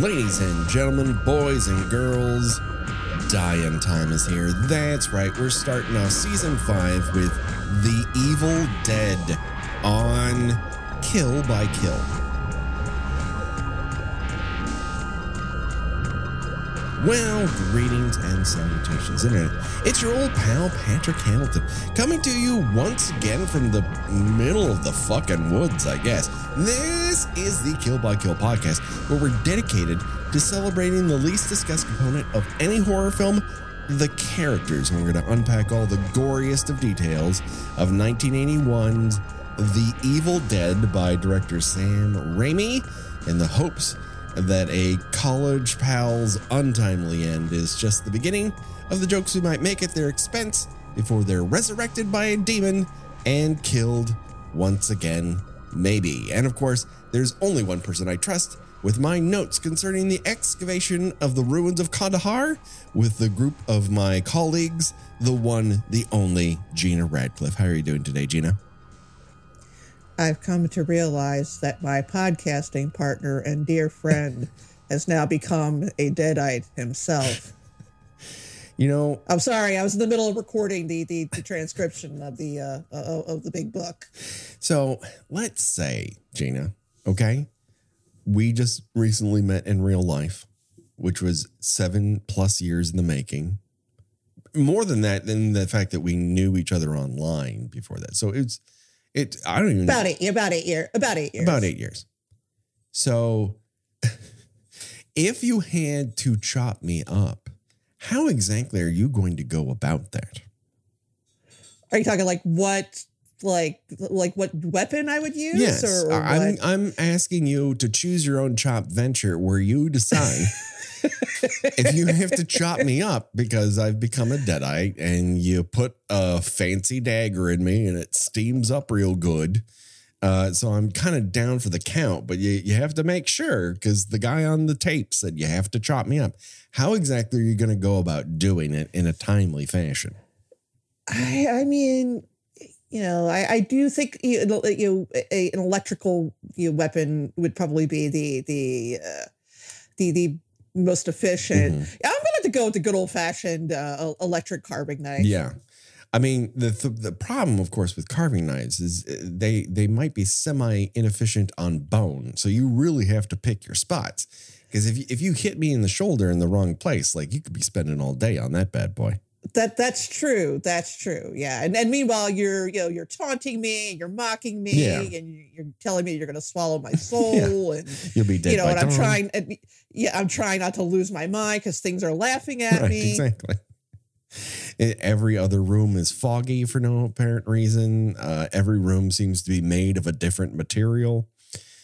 Ladies and gentlemen, boys and girls, Dying Time is here. That's right, we're starting off season five with The Evil Dead on Kill by Kill. Well, greetings and salutations, Internet. Uh, it's your old pal, Patrick Hamilton, coming to you once again from the middle of the fucking woods, I guess. This is the Kill by Kill podcast, where we're dedicated to celebrating the least discussed component of any horror film the characters. And we're going to unpack all the goriest of details of 1981's The Evil Dead by director Sam Raimi in the hopes that a college pal's untimely end is just the beginning of the jokes we might make at their expense before they're resurrected by a demon and killed once again, maybe. And of course, there's only one person I trust with my notes concerning the excavation of the ruins of Kandar with the group of my colleagues, the one, the only Gina Radcliffe. How are you doing today, Gina? I've come to realize that my podcasting partner and dear friend has now become a deadite himself. You know, I'm sorry, I was in the middle of recording the the, the transcription of the uh, of, of the big book. So let's say, Gina, okay, we just recently met in real life, which was seven plus years in the making. More than that, than the fact that we knew each other online before that. So it's it. I don't even About eight, about eight year about eight years, about eight years. So if you had to chop me up, how exactly are you going to go about that? Are you talking like what, like like what weapon I would use? Yes, or, or I'm. I'm asking you to choose your own chop venture, where you decide if you have to chop me up because I've become a deadite, and you put a fancy dagger in me, and it steams up real good. Uh, so I'm kind of down for the count, but you you have to make sure because the guy on the tape said you have to chop me up. How exactly are you going to go about doing it in a timely fashion? I, I mean, you know, I, I do think you you a, an electrical you know, weapon would probably be the the uh, the the most efficient. Mm-hmm. I'm gonna have to go with the good old fashioned uh, electric carving knife. Yeah. I mean, the, the the problem, of course, with carving knives is uh, they they might be semi inefficient on bone, so you really have to pick your spots. Because if you, if you hit me in the shoulder in the wrong place, like you could be spending all day on that bad boy. That that's true. That's true. Yeah. And and meanwhile, you're you know you're taunting me, you're mocking me, Yeah. and you- you're telling me you're gonna swallow my soul, and You'll be dead you know, and I'm trying. And, yeah, I'm trying not to lose my mind because things are laughing at Right, me. exactly. Every other room is foggy for no apparent reason. Uh, every room seems to be made of a different material.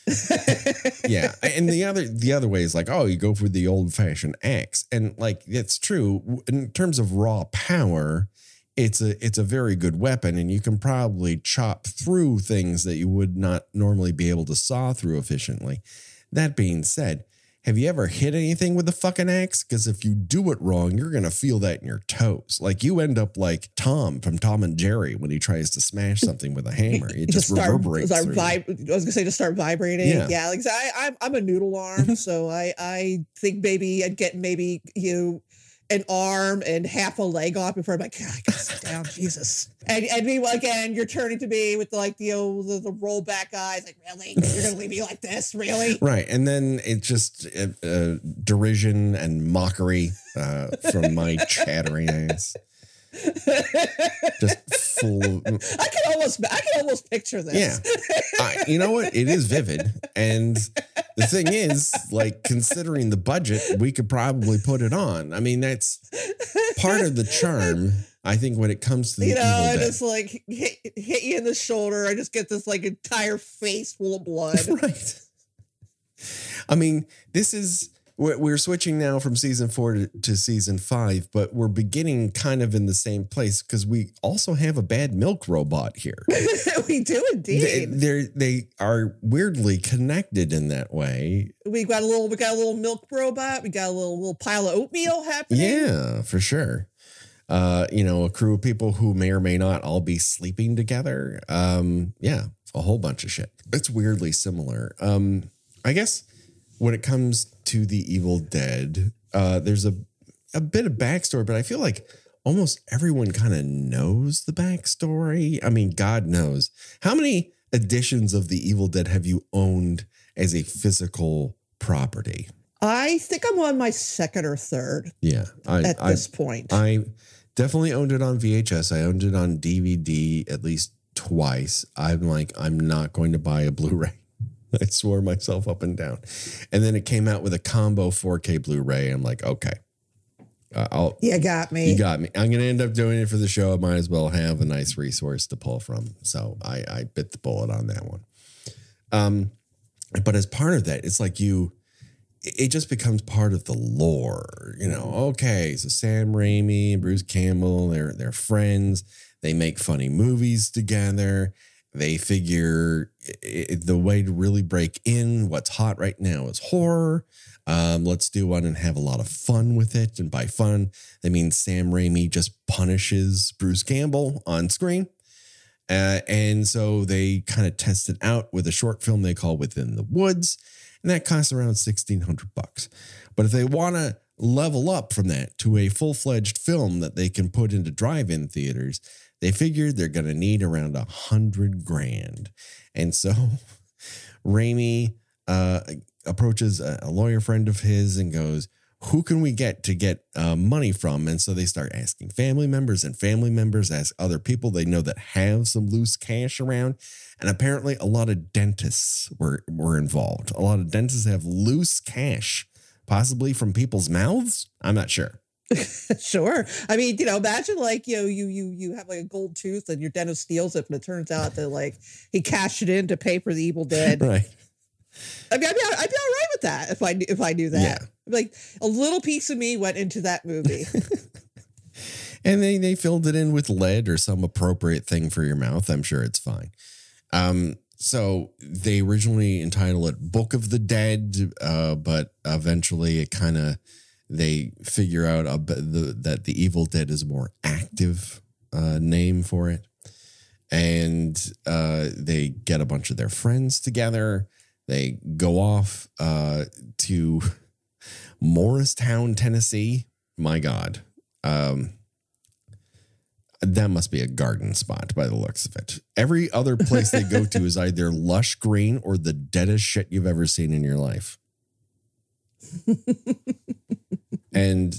yeah, and the other the other way is like, oh, you go for the old fashioned axe, and like it's true in terms of raw power. It's a it's a very good weapon, and you can probably chop through things that you would not normally be able to saw through efficiently. That being said, have you ever hit anything with a fucking axe? Because if you do it wrong, you're gonna feel that in your toes. Like you end up like Tom from Tom and Jerry when he tries to smash something with a hammer. It just, start, reverberates. start vib- I was gonna say just start vibrating. Yeah. Yeah, like I, I'm I'm a noodle arm, mm-hmm. so I I think maybe I'd get maybe you an arm and half a leg off before I'm like, God, I gotta sit down, Jesus. And and meanwhile, again, you're turning to me with like the old the, the rollback eyes, like really, you're gonna leave me like this, really? Right. And then it's just uh, uh, derision and mockery uh, from my chattering ass. Just full. Of, I can almost I can almost picture this. Yeah. I, you know what? It is vivid. And the thing is, like, considering the budget, we could probably put it on. I mean, that's part of the charm, I think, when it comes to the you know, I just like hit, hit you in the shoulder. I just get this like entire face full of blood. right. I mean, this is we're, we're switching now from season four to, to season five, but we're beginning kind of in the same place because we also have a bad milk robot here. we do they, indeed. they're, they are weirdly connected in that way. we got a little we got a little milk robot. We got a little little pile of oatmeal happening. Yeah, for sure. Uh, you know, a crew of people who may or may not all be sleeping together. Um, yeah, a whole bunch of shit. It's weirdly similar. Um, I guess when it comes to the Evil Dead, uh, there's a a bit of backstory, but I feel like almost everyone kind of knows the backstory. I mean, God knows how many editions of the Evil Dead have you owned as a physical property? I think I'm on my second or third Yeah, I at I, this point. I definitely owned it on VHS. I owned it on DVD at least twice. I'm like, I'm not going to buy a Blu-ray. I swore myself up and down. And then it came out with a combo 4K Blu-ray. I'm like, okay, uh, I'll. you got me. You got me. I'm going to end up doing it for the show. I might as well have a nice resource to pull from. So I, I bit the bullet on that one. Um, but as part of that, it's like you, it just becomes part of the lore. You know, okay, so Sam Raimi and Bruce Campbell, they're they're friends. They make funny movies together. They figure i- i- the way to really break in what's hot right now is horror. Um, let's do one and have a lot of fun with it. And by fun, that means Sam Raimi just punishes Bruce Campbell on screen. Uh, and so they kind of test it out with a short film they call Within the Woods, and that costs around 1600 bucks. But if they want to level up from that to a full-fledged film that they can put into drive-in theaters, they figured they're going to need around a hundred grand. And so Raimi uh, approaches a, a lawyer friend of his and goes, who can we get to get uh, money from? And so they start asking family members, and family members ask other people they know that have some loose cash around. And apparently, a lot of dentists were were involved. A lot of dentists have loose cash, possibly from people's mouths. I'm not sure. sure. I mean, you know, imagine like you know, you you you have like a gold tooth and your dentist steals it, but it turns out that like he cashed it in to pay for the Evil Dead. Right. I mean, I'd be, I'd be all right with that if I knew if I knew that. Yeah. Like a little piece of me went into that movie. and they they filled it in with lead or some appropriate thing for your mouth. I'm sure it's fine. Um, so they originally entitled it Book of the Dead, uh, but eventually it kind of they figure out a, the, that the Evil Dead is a more active uh, name for it, and uh, they get a bunch of their friends together. They go off uh, to Morristown, Tennessee. My God. Um, that must be a garden spot by the looks of it. Every other place they go to is either lush green or the deadest shit you've ever seen in your life. and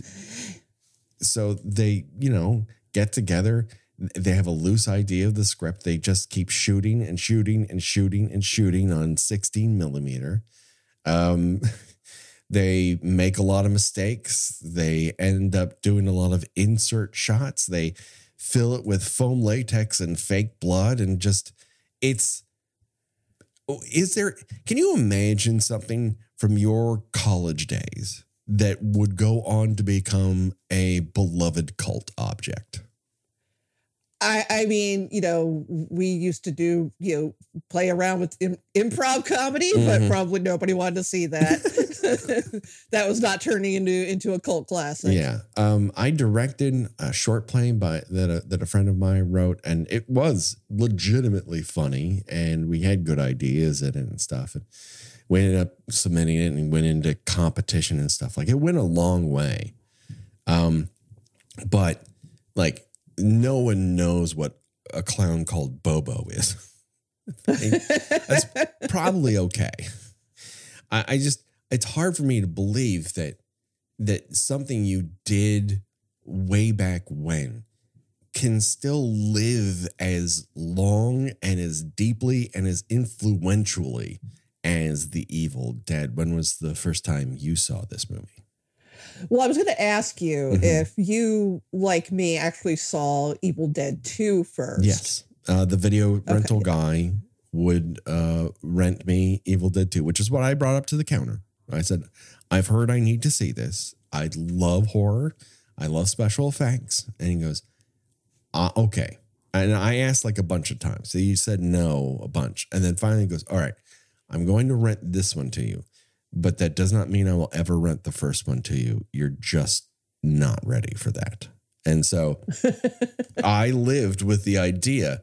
so they, you know, get together. They have a loose idea of the script. They just keep shooting and shooting and shooting and shooting on 16 millimeter. Um, they make a lot of mistakes. They end up doing a lot of insert shots. They fill it with foam latex and fake blood and just it's oh, is there can you imagine something from your college days that would go on to become a beloved cult object I, I mean, you know, we used to do, you know, play around with Im- improv comedy, but Mhm. probably nobody wanted to see that. that was not turning into into a cult classic. yeah um i directed a short play by that a, that a friend of mine wrote and it was legitimately funny and we had good ideas in it and stuff and we ended up submitting it and went into competition and stuff. Like it went a long way. Um but like no one knows what a clown called bobo is. That's probably okay. I, I just it's hard for me to believe that that something you did way back when can still live as long and as deeply and as influentially as the evil dead. When was the first time you saw this movie? Well, I was going to ask you Mhm. if you, like me, actually saw Evil Dead 2 first. yes. Uh, the video rental guy would uh, rent me evil dead 2 which is what i brought up to the counter. I said i've heard i need to see this. I love horror. I love special effects. And he goes uh, okay. And i asked like a bunch of times. So you said no a bunch. And then finally he goes all right i'm going to rent this one to you but that does not mean i will ever rent the first one to you you're just not ready for that and so I lived with the idea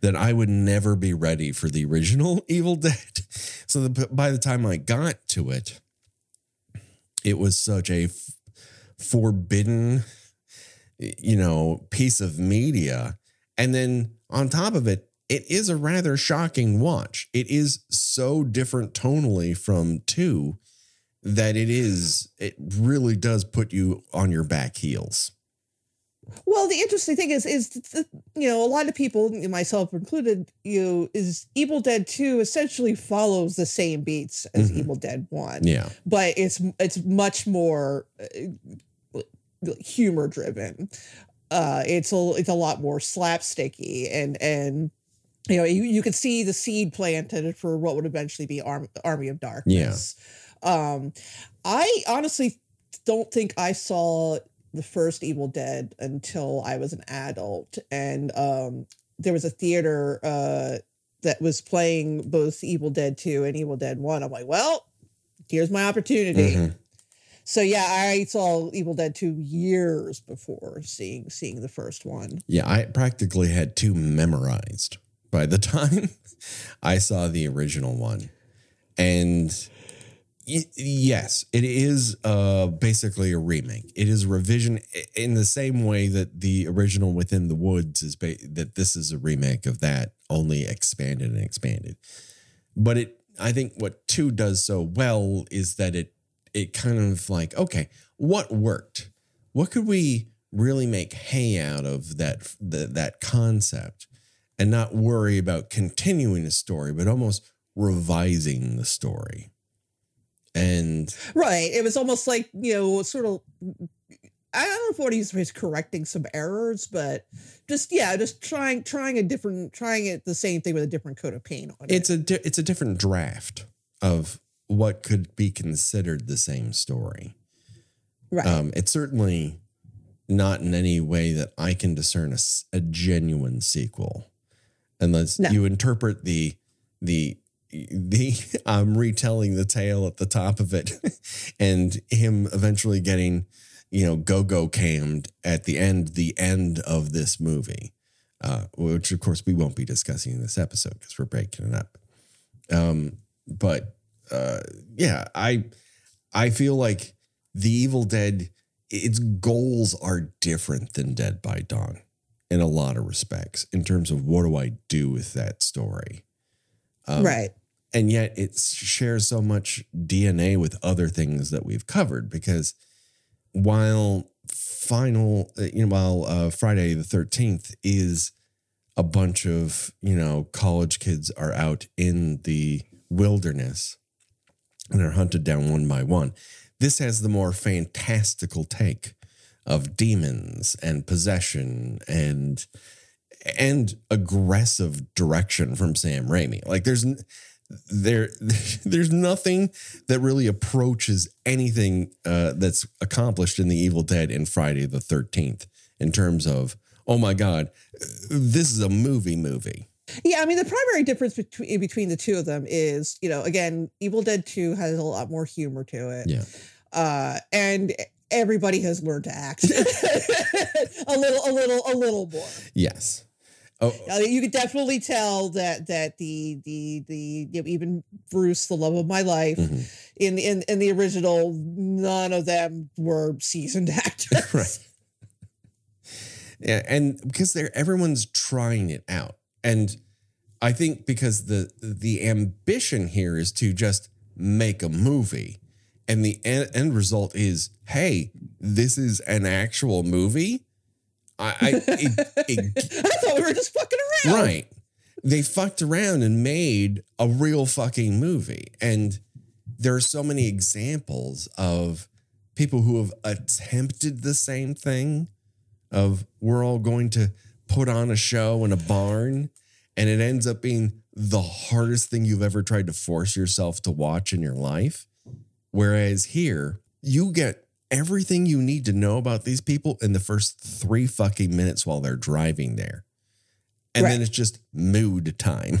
that I would never be ready for the original Evil Dead. So the, by the time I got to it, it was such a f- forbidden, you know, piece of media. And then on top of it, it is a rather shocking watch. It is so different tonally from two that it is, it really does put you on your back heels. Well, the interesting thing is, is that, you know, a lot of people, myself included, you know, is Evil Dead Two essentially follows the same beats as Mhm. Evil Dead One, Yeah. but it's it's much more uh, humor driven. Uh, it's a it's a lot more slapsticky and and you know you, you can see the seed planted for what would eventually be Arm, Army of Darkness. Yeah. Um, I honestly don't think I saw the first Evil Dead until I was an adult, and um, there was a theater uh, that was playing both Evil Dead Two and Evil Dead One. I'm like, well, here's my opportunity. Mhm. So yeah, I saw Evil Dead Two years before seeing seeing the first one. Yeah, I practically had two memorized by the time I saw the original one. And y- yes, it is uh basically a remake. It is revision in the same way that the original Within the Woods is ba- that this is a remake of that, only expanded and expanded. But it I think what 2 does so well is that it it kind of like, okay, what worked? What could we really make hay out of that the, that concept and not worry about continuing the story, but almost revising the story. And Right. It was almost like, you know, sort of I don't know if what he's, he's correcting some errors, but just yeah, just trying trying a different trying it the same thing with a different coat of paint on it's it. It's a di- it's a different draft of what could be considered the same story. right. Um, it's certainly not in any way that I can discern a, a genuine sequel, unless No. you interpret the the the I'm retelling the tale at the top of it, and him eventually getting you know go go cammed at the end the end of this movie, uh, which of course we won't be discussing in this episode because we're breaking it up. Um, but uh, yeah, I I feel like the Evil Dead, its goals are different than Dead by Dawn in a lot of respects in terms of what do I do with that story. Um, right. And yet it shares so much DNA with other things that we've covered because while final, uh, you know, while uh, Friday the 13th is a bunch of, you know, college kids are out in the wilderness and are hunted down one by one. This has the more fantastical take of demons and possession and and aggressive direction from Sam Raimi. Like there's there there's nothing that really approaches anything uh, that's accomplished in the Evil Dead in Friday the 13th in terms of oh my god this is a movie movie. Yeah, I mean the primary difference between between the two of them is, you know, again, Evil Dead 2 has a lot more humor to it. Yeah. Uh and everybody has learned to act a little a little a little more. Yes. Oh, Uh, you could definitely tell that that the the the you know, even Bruce, the love of my life, mhm. in in in the original, none of them were seasoned actors. Right. Yeah, and because they're everyone's trying it out. And I think because the the ambition here is to just make a movie. And the end, end result is, hey, this is an actual movie. I, I it, it, I thought we were just fucking around. right. They fucked around and made a real fucking movie. And there are so many examples of people who have attempted the same thing of we're all going to put on a show in a barn and it ends up being the hardest thing you've ever tried to force yourself to watch in your life. Whereas here, you get everything you need to know about these people in the first three fucking minutes while they're driving there. And then it's just mood time.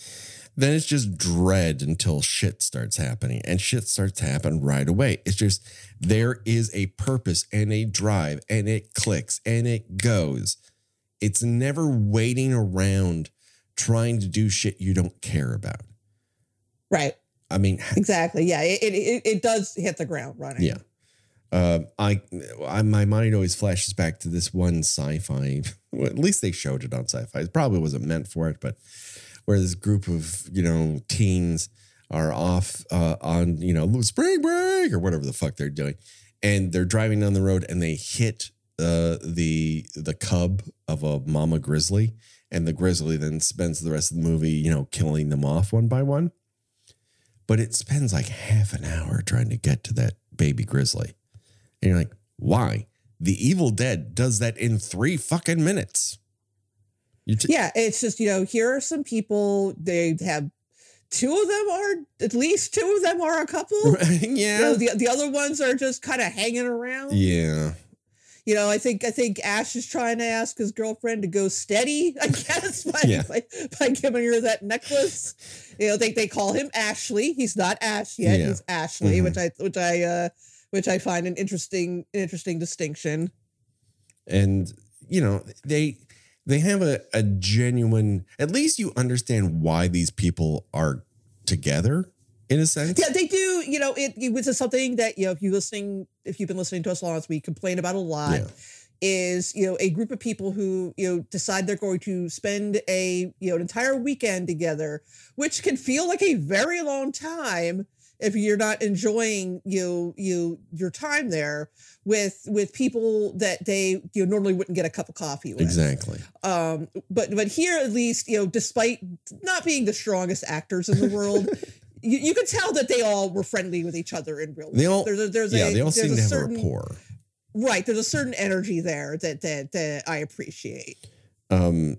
then it's just dread until shit starts happening. And shit starts to happen right away. It's just there is a purpose and a drive, and it clicks and it goes. It's never waiting around trying to do shit you don't care about. Right. I mean, exactly. Yeah, it, it it does hit the ground running. Yeah. Uh, I, I, my mind always flashes back to this one sci-fi. Well, at least they showed it on sci-fi. It probably wasn't meant for it, but where this group of you know teens are off uh, on you know spring break or whatever the fuck they're doing, and they're driving down the road and they hit uh, the the cub of a mama grizzly, and the grizzly then spends the rest of the movie you know killing them off one by one. But it spends like half an hour trying to get to that baby grizzly. And you're like, why? The Evil Dead does that in three fucking minutes. T- Yeah, it's just, you know, here are some people, they have two of them are at least two of them are a couple. You yeah. know, the, the other ones are just kind of hanging around. yeah. You know, I think I think Ash is trying to ask his girlfriend to go steady, I guess, by, Yeah. by, by giving her that necklace. You know, they, they call him Ashley. He's not Ash yet. Yeah. He's Ashley, Mhm. which I which I uh which I find an interesting an interesting distinction. And you know, they they have a, a genuine at least you understand why these people are together in a sense. Yeah, they do. You know, it, it was something that you know if you listening, if you've been listening to us long as we complain about a lot, Yeah. is you know a group of people who you know decide they're going to spend a you know an entire weekend together, which can feel like a very long time if you're not enjoying you you your time there with with people that they you know normally wouldn't get a cup of coffee with Exactly. um but but here at least you know despite not being the strongest actors in the world you, you could tell that they all were friendly with each other in real They life. all there's a there's yeah, a they all there's seem a to have certain a rapport. right there's a certain energy there that that that i appreciate. Um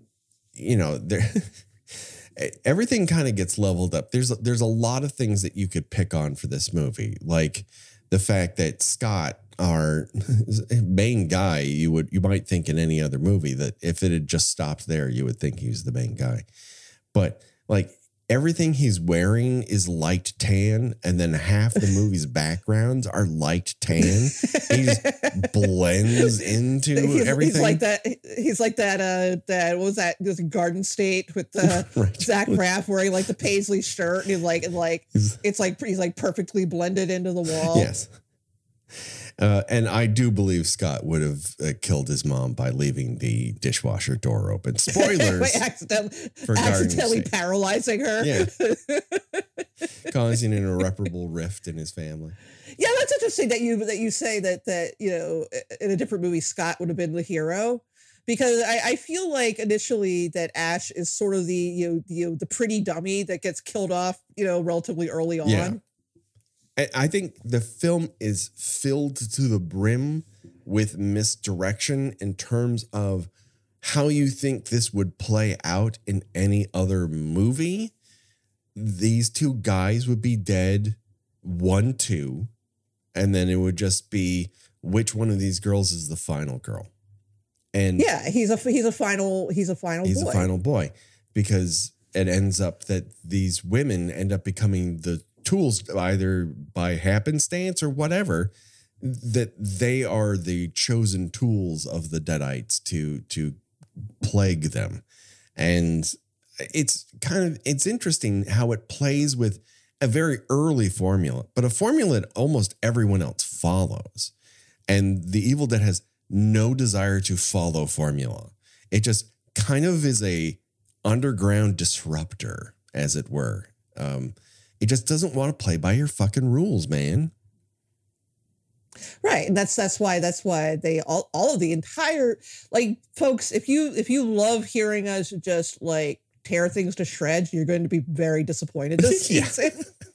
you know there everything kind of gets leveled up. There's there's a lot of things that you could pick on for this movie like the fact that scott our main guy you would you might think in any other movie that if it had just stopped there you would think he was the main guy. But like everything he's wearing is light tan and then half the movie's backgrounds are light tan he just blends into he's, everything he's like that he's like that uh that what was that was garden state with the Right. zach braff wearing like the paisley shirt and he's like and like He's- it's like he's like perfectly blended into the wall Yes. Uh, and I do believe Scott would have uh, killed his mom by leaving the dishwasher door open. Spoilers By accidentally, for accidentally State. paralyzing her Yeah. causing an irreparable rift in his family. Yeah, that's interesting that you that you say that that you know in a different movie Scott would have been the hero because I, I feel like initially that Ash is sort of the you know, the, you know the pretty dummy that gets killed off you know relatively early on. Yeah. I- think the film is filled to the brim with misdirection in terms of how you think this would play out in any other movie. These two guys would be dead, one, two, and then it would just be which one of these girls is the final girl. And Yeah, he's a he's a final he's a final he's boy. a final boy because it ends up that these women end up becoming the tools either by happenstance or whatever that they are the chosen tools of the deadites to to plague them. And it's kind of it's interesting how it plays with a very early formula but a formula that almost everyone else follows. And the evil dead has no desire to follow formula. It just kind of is a underground disruptor as it were. Um it just doesn't want to play by your fucking rules man Right. And that's that's why that's why they all all of the entire like folks, if you if you love hearing us just like tear things to shreds, you're going to be very disappointed this season.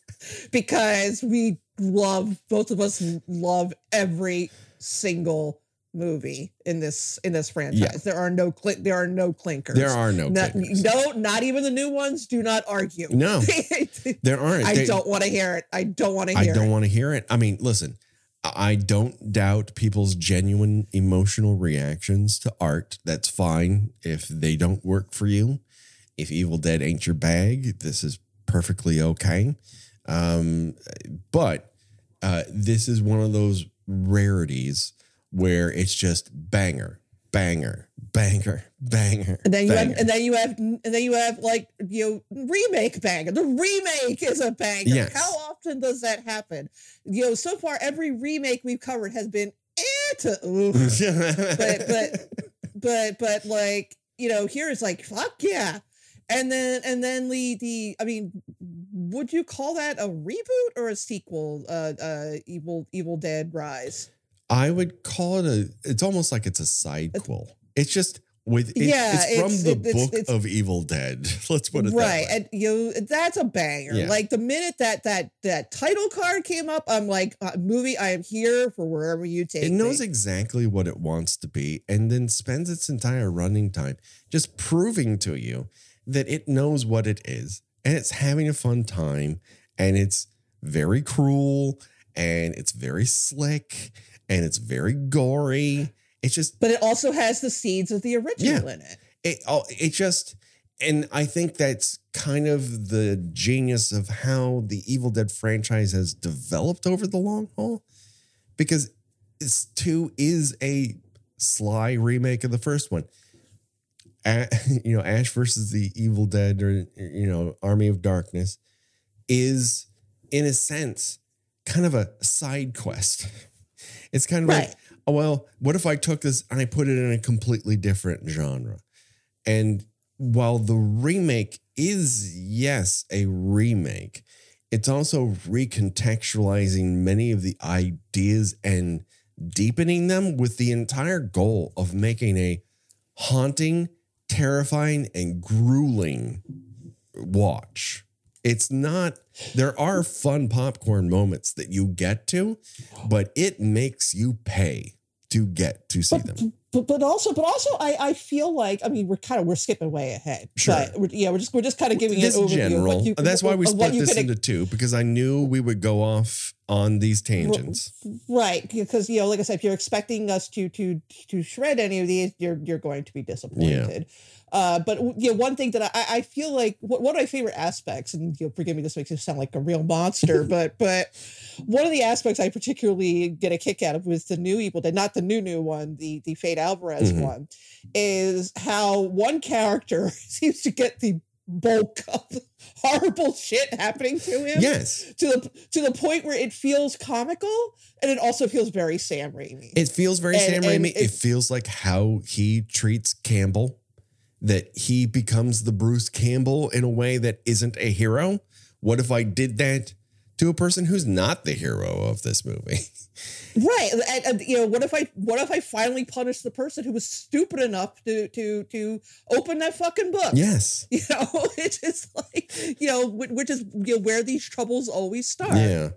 because we love both of us love every single movie in this in this franchise. Yeah. There are no cl- there are no clinkers. there are no not, clickers. no, not even the new ones. Do not argue. No, there aren't I They- don't want to hear it. I don't want to I hear don't it. want to hear it. I mean, listen, I don't doubt people's genuine emotional reactions to art. That's fine if they don't work for you. If Evil Dead ain't your bag, this is perfectly okay. Um, but uh, this is one of those rarities where it's just banger, banger, banger, banger. And then you banger. have, and then you have, and then you have like you know remake banger. The remake is a banger. Yes. How often does that happen? You know, so far every remake we've covered has been eh to but but but but like you know here is like fuck yeah and then and then the the i mean would you call that a reboot or a sequel uh uh evil evil dead rise I would call it a. It's almost like it's a sidequel. It's just with. It's, Yeah, it's from it's- the it's- book it's- of Evil Dead. Let's put it right that way. and you that's a banger Yeah. like the minute that that that title card came up i'm like uh, movie i am here for wherever you take It It knows me. exactly what it wants to be, and then spends its entire running time just proving to you that it knows what it is, and it's having a fun time, and it's very cruel, and it's very slick, and it's very gory. It's just but it also has the seeds of the original in it it all it just and I think that's kind of the genius of how the Evil Dead franchise has developed over the long haul because it's two is a sly remake of the first one. You know, Ash versus the Evil Dead or you know, Army of Darkness is in a sense kind of a side quest. It's kind of Right. like, oh well, what if I took this and I put it in a completely different genre? And while the remake is, yes, a remake, it's also recontextualizing many of the ideas and deepening them with the entire goal of making a haunting, terrifying, and grueling watch. It's not, there are fun popcorn moments that you get to, but it makes you pay to get to see them. but but also but also I I feel like I mean we're kind of we're skipping way ahead. Sure. But we're, yeah, we're just we're just kind of giving this an overview general. you, That's why we split this into two because I knew we would go off on these tangents. right because you know like I said if you're expecting us to to to shred any of these you're you're going to be disappointed. Uh, but you know, one thing that I, I feel like one of my favorite aspects, and you know, forgive me, this makes me sound like a real monster, but but one of the aspects I particularly get a kick out of was the new Evil Dead, not the new new one, the the Fede Alvarez Mhm. one, is how one character seems to get the bulk of horrible shit happening to him Yes, to the to the point where it feels comical and it also feels very Sam Raimi. it feels very And- Sam and Raimi. It, it- feels like how he treats Campbell, that he becomes the Bruce Campbell in a way that isn't a hero. What if I did that to a person who's not the hero of this movie? right. And, and, you know, what if I what if I finally punish the person who was stupid enough to to to open that fucking book? yes. You know, it's just like, you know, which is you know, where these troubles always start. Yeah.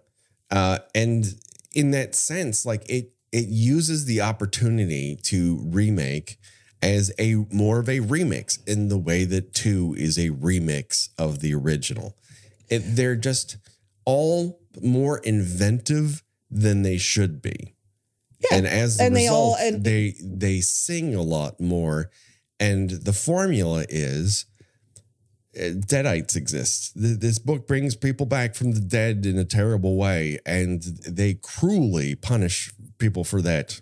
Uh, and in that sense, like it it uses the opportunity to remake as a more of a remix in the way that two is a remix of the original. It, they're just all more inventive than they should be. Yeah, And as the and they result, all- and- they they sing a lot more. And the formula is uh, deadites exist. This book brings people back from the dead in a terrible way, and they cruelly punish people for that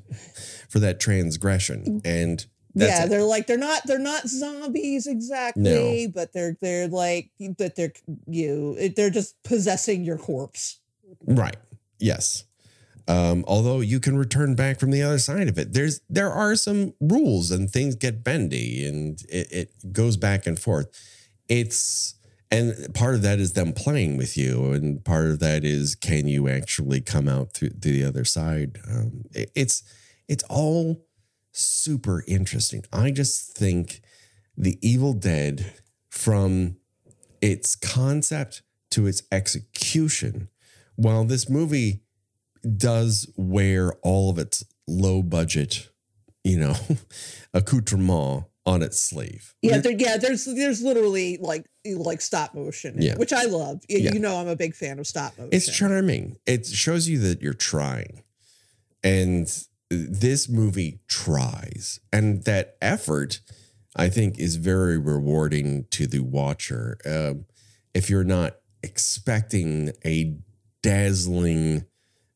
for that transgression. And that's yeah, it. they're like they're not they're not zombies exactly, but they're they're like that they're you they're just possessing your corpse. right. Yes. Um, although you can return back from the other side of it, there's there are some rules and things get bendy and it, it goes back and forth. It's and part of that is them playing with you, and part of that is can you actually come out through to the other side? Um, it- it's it's all super interesting. I just think the Evil Dead, from its concept to its execution, while this movie does wear all of its low budget, you know, accoutrement on its sleeve. Yeah, there, yeah. There's there's literally like like stop motion, Yeah. which I love. You, Yeah. you know, I'm a big fan of stop motion. It's charming. It shows you that you're trying. And this movie tries. And that effort, I think, is very rewarding to the watcher. Um, if you're not expecting a dazzling,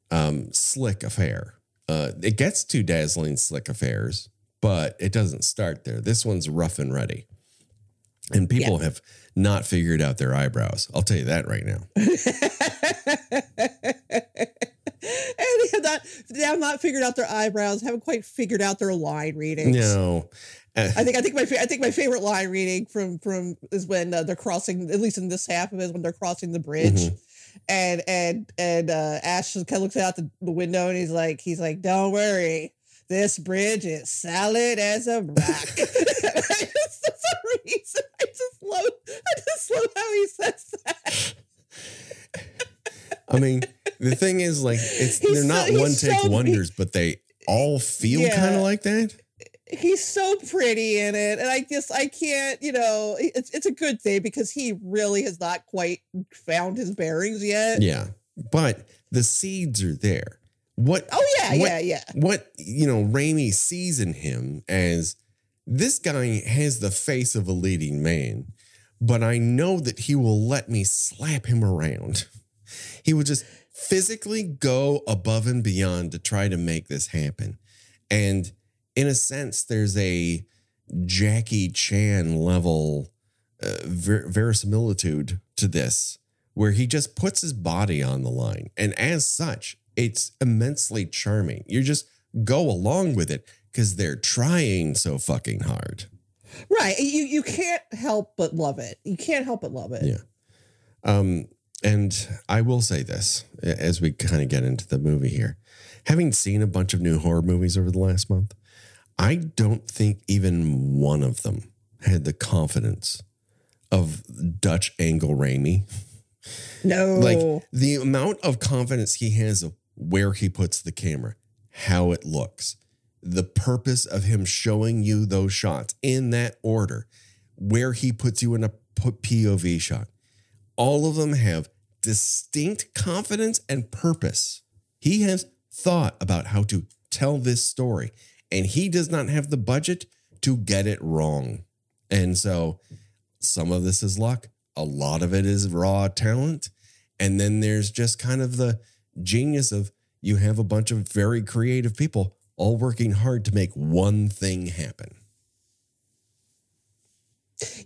um, slick affair, uh, it gets to dazzling, slick affairs, but it doesn't start there. This one's rough and ready. And people have not figured out their eyebrows. I'll tell you that right now. and they have not they have not figured out their eyebrows, haven't quite figured out their line readings. No. Uh, I think I think my I think my favorite line reading from from is when uh, they're crossing at least in this half of it is when they're crossing the bridge. Mhm. And and and uh Ash kind of looks out the, the window and he's like he's like don't worry this bridge is solid as a rock. I just, for some reason, I just love I just love how he says that. I mean, the thing is, like, it's He's they're not so- one take so- wonders, but they all feel Yeah. kind of like that. he's so pretty in it and i just i can't you know it's, it's a good thing because he really has not quite found his bearings yet Yeah. But the seeds are there. What oh yeah What- yeah yeah what you know Raimi sees in him as this guy has the face of a leading man, but I know that he will let me slap him around. He will just physically go above and beyond to try to make this happen. And in a sense, there's a Jackie Chan level uh, ver- verisimilitude to this, where he just puts his body on the line. And as such, it's immensely charming. You just go along with it because they're trying so fucking hard. right you you can't help but love it you can't help but love it Yeah. Um, and I will say this as we kind of get into the movie here. Having seen a bunch of new horror movies over the last month, I don't think even one of them had the confidence of Dutch Angle Raimi. no Like the amount of confidence he has of where he puts the camera, how it looks, the purpose of him showing you those shots in that order, where he puts you in a POV shot. All of them have distinct confidence and purpose. He has thought about how to tell this story, and he does not have the budget to get it wrong. And so some of this is luck, a lot of it is raw talent. And then there's just kind of the genius of you have a bunch of very creative people all working hard to make one thing happen.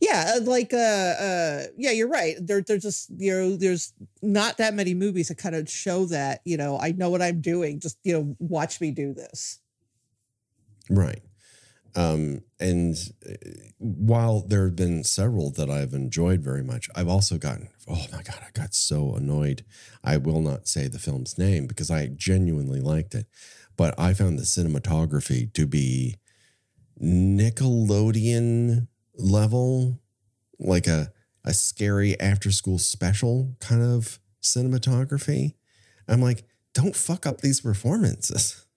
Yeah uh, like uh uh yeah you're right there there's just you know there's not that many movies that kind of show that you know i know what i'm doing just you know watch me do this Right. Um, and uh, while there have been several that I've enjoyed very much, I've also gotten, oh my God, I got so annoyed. I will not say the film's name because I genuinely liked it, but I found the cinematography to be Nickelodeon level, like a, a scary after school special kind of cinematography. I'm like, don't fuck up these performances.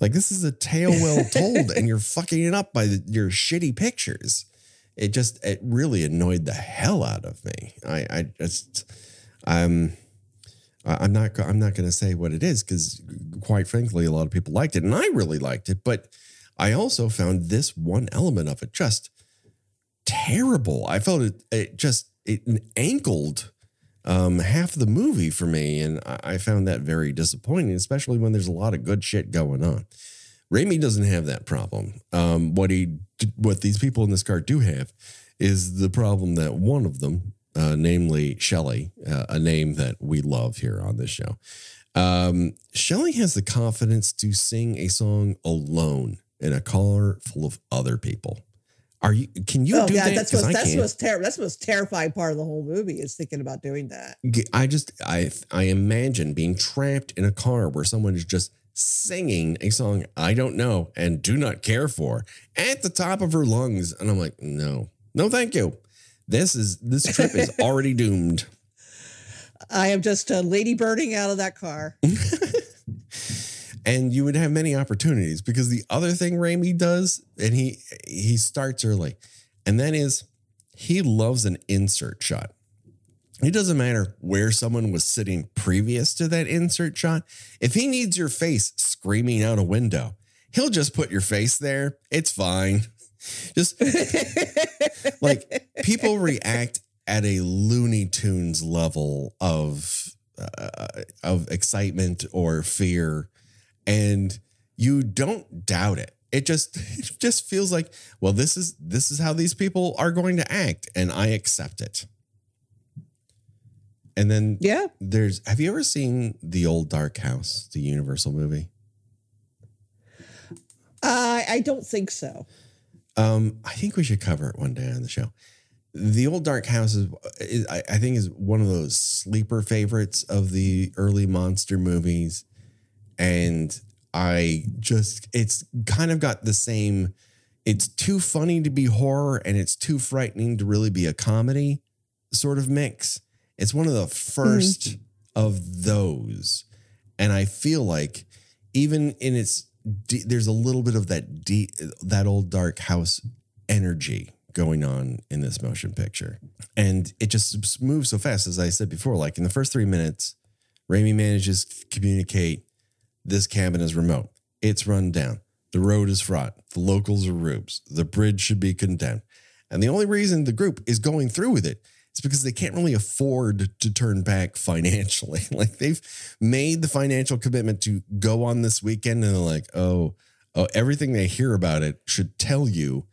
Like this is a tale well told, and you're fucking it up by the, your shitty pictures. It just it really annoyed the hell out of me. I I just I'm I'm not I'm not going to say what it is because quite frankly, a lot of people liked it, and I really liked it. But I also found this one element of it just terrible. I felt it it just it ankled um, half the movie for me, and I, I found that very disappointing, especially when there's a lot of good shit going on. Raimi doesn't have that problem. Um, what he, what these people in this car do have, is the problem that one of them, uh, namely Shelley, uh, a name that we love here on this show, um, Shelley has the confidence to sing a song alone in a car full of other people. Are you? Can you oh do yeah that? that's 'Cause what that's can't. what's terrible that's the most terrifying part of the whole movie is thinking about doing that I just I I imagine being trapped in a car where someone is just singing a song I don't know and do not care for at the top of her lungs and I'm like no no thank you this is this trip is already doomed i am just uh, lady birding out of that car and you would have many opportunities because the other thing Raimi does and he he starts early and that is he loves an insert shot It doesn't matter where someone was sitting previous to that insert shot. If he needs your face screaming out a window, he'll just put your face there. It's fine. Just like people react at a Looney Tunes level of uh, of excitement or fear, and you don't doubt it. it just it just feels like well this is this is how these people are going to act and i accept it and then Yeah. there's have you ever seen the old dark house the universal movie I I don't think so. um i think we should cover it one day on the show the old dark house is, is I, I think is one of those sleeper favorites of the early monster movies and i just it's kind of got the same it's too funny to be horror and it's too frightening to really be a comedy sort of mix. It's one of the 1st mm-hmm. of those. And i feel like even in its de- there's a little bit of that de- that old dark house energy going on in this motion picture. And it just moves so fast as i said before like in the first three minutes Raimi manages to communicate this cabin is remote. It's run down. The road is fraught. The locals are rubes. The bridge should be condemned. And the only reason the group is going through with it is because they can't really afford to turn back financially. like they've made the financial commitment to go on this weekend and they're like, oh, oh, everything they hear about it should tell you,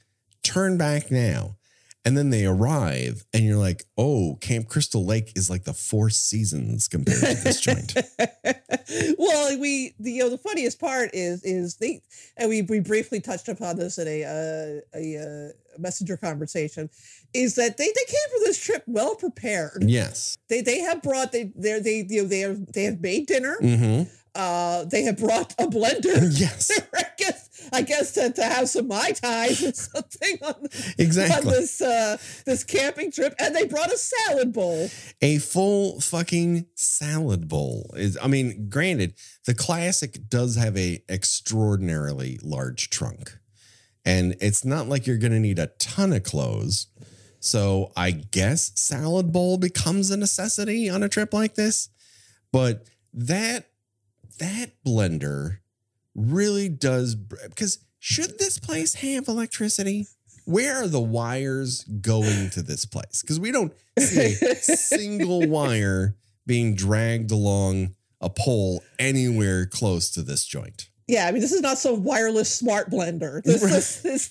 turn back now. And then they arrive and you're like, oh, Camp Crystal Lake is like the four seasons compared to this joint. well, we the you know the funniest part is is they and we we briefly touched upon this in a uh, a uh, messenger conversation is that they they came for this trip well prepared. Yes. They they have brought they they they you know they have they have made dinner. Mm-hmm. Uh, they have brought a blender. Yes. I guess to, to have some mai tais or something on, exactly. on this uh this camping trip, and they brought a salad bowl. a full fucking salad bowl is i mean granted the classic does have a extraordinarily large trunk and it's not like you're gonna need a ton of clothes so i guess salad bowl becomes a necessity on a trip like this but that that blender really does because should this place have electricity where are the wires going to this place because we don't see a single wire being dragged along a pole anywhere close to this joint. Yeah, I mean, this is not some wireless smart blender. This, Right. this, this,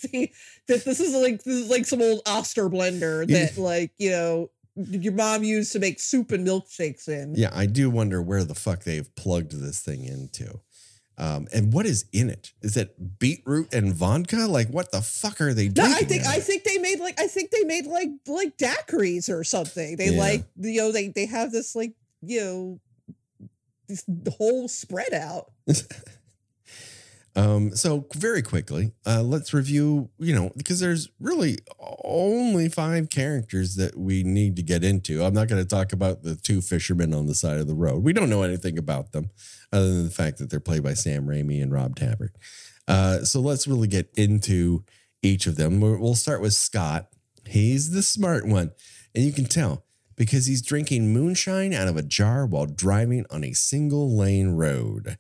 this, this is like this is like some old Oster blender that, like, you know, your mom used to make soup and milkshakes in. Yeah, I do wonder where the fuck they've plugged this thing into. Um, and what is in it? Is it beetroot and vodka? Like, what the fuck are they No, doing? I think I think they made like I think they made like like daiquiris or something. They Yeah. like you know they they have this like you know this whole spread out. Um, so very quickly, uh, let's review, you know, because there's really only five characters that we need to get into. I'm not going to talk about the two fishermen on the side of the road. We don't know anything about them other than the fact that they're played by Sam Raimi and Rob Tapert. Uh, so let's really get into each of them. We'll we'll start with Scott. He's the smart one. And you can tell because he's drinking moonshine out of a jar while driving on a single lane road.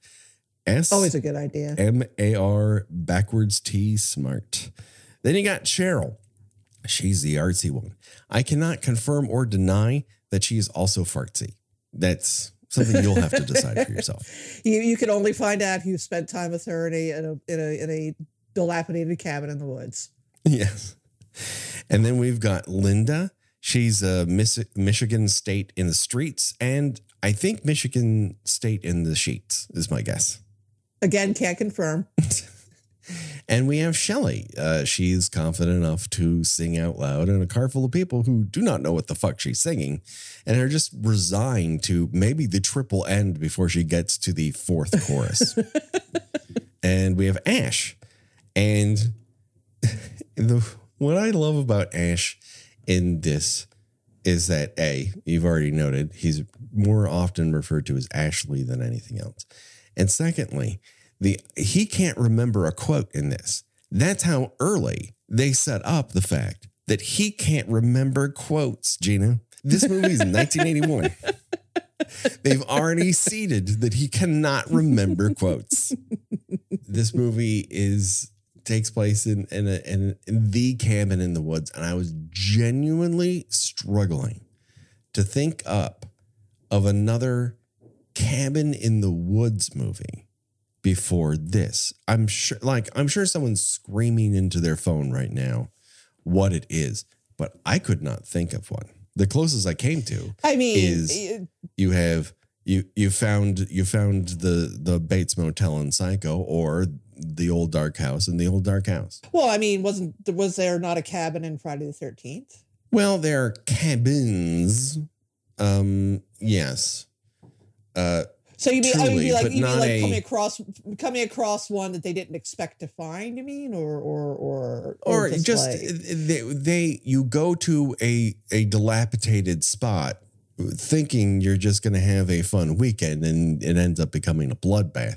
S Always a good idea. M A R backwards T smart. Then you got Cheryl. She's the artsy one. I cannot confirm or deny that she is also fartsy. That's something you'll have to decide for yourself. You you can only find out if you spent time with her in a in a in a, in a dilapidated cabin in the woods. Yes. And then we've got Linda. She's a Miss- Michigan State in the streets, and I think Michigan State in the sheets is my guess. Again, can't confirm. And we have Shelly. Uh, she's confident enough to sing out loud in a car full of people who do not know what the fuck she's singing and are just resigned to maybe the triple end before she gets to the fourth chorus. and we have Ash. And the what I love about Ash in this is that A, you've already noted, he's more often referred to as Ashley than anything else. And secondly, the he can't remember a quote in this. That's how early they set up the fact that he can't remember quotes, Gina. This movie is 1981. They've already seeded that he cannot remember quotes. This movie is takes place in in, a, in in the cabin in the woods, and I was genuinely struggling to think up of another cabin in the woods movie before this. I'm sure, like, I'm sure someone's screaming into their phone right now what it is, but I could not think of one. The closest I came to I mean, is- it- you have you you found you found the the Bates Motel in Psycho or the old dark house in the old dark house. well, I mean, wasn't was there not a cabin in Friday the Thirteenth? Well, there are cabins. Um, yes. Uh, So you mean, I mean, you like, you mean like a- coming across coming across one that they didn't expect to find? You mean, or or or or just, like- they, they you go to a a dilapidated spot thinking you're just going to have a fun weekend and it ends up becoming a bloodbath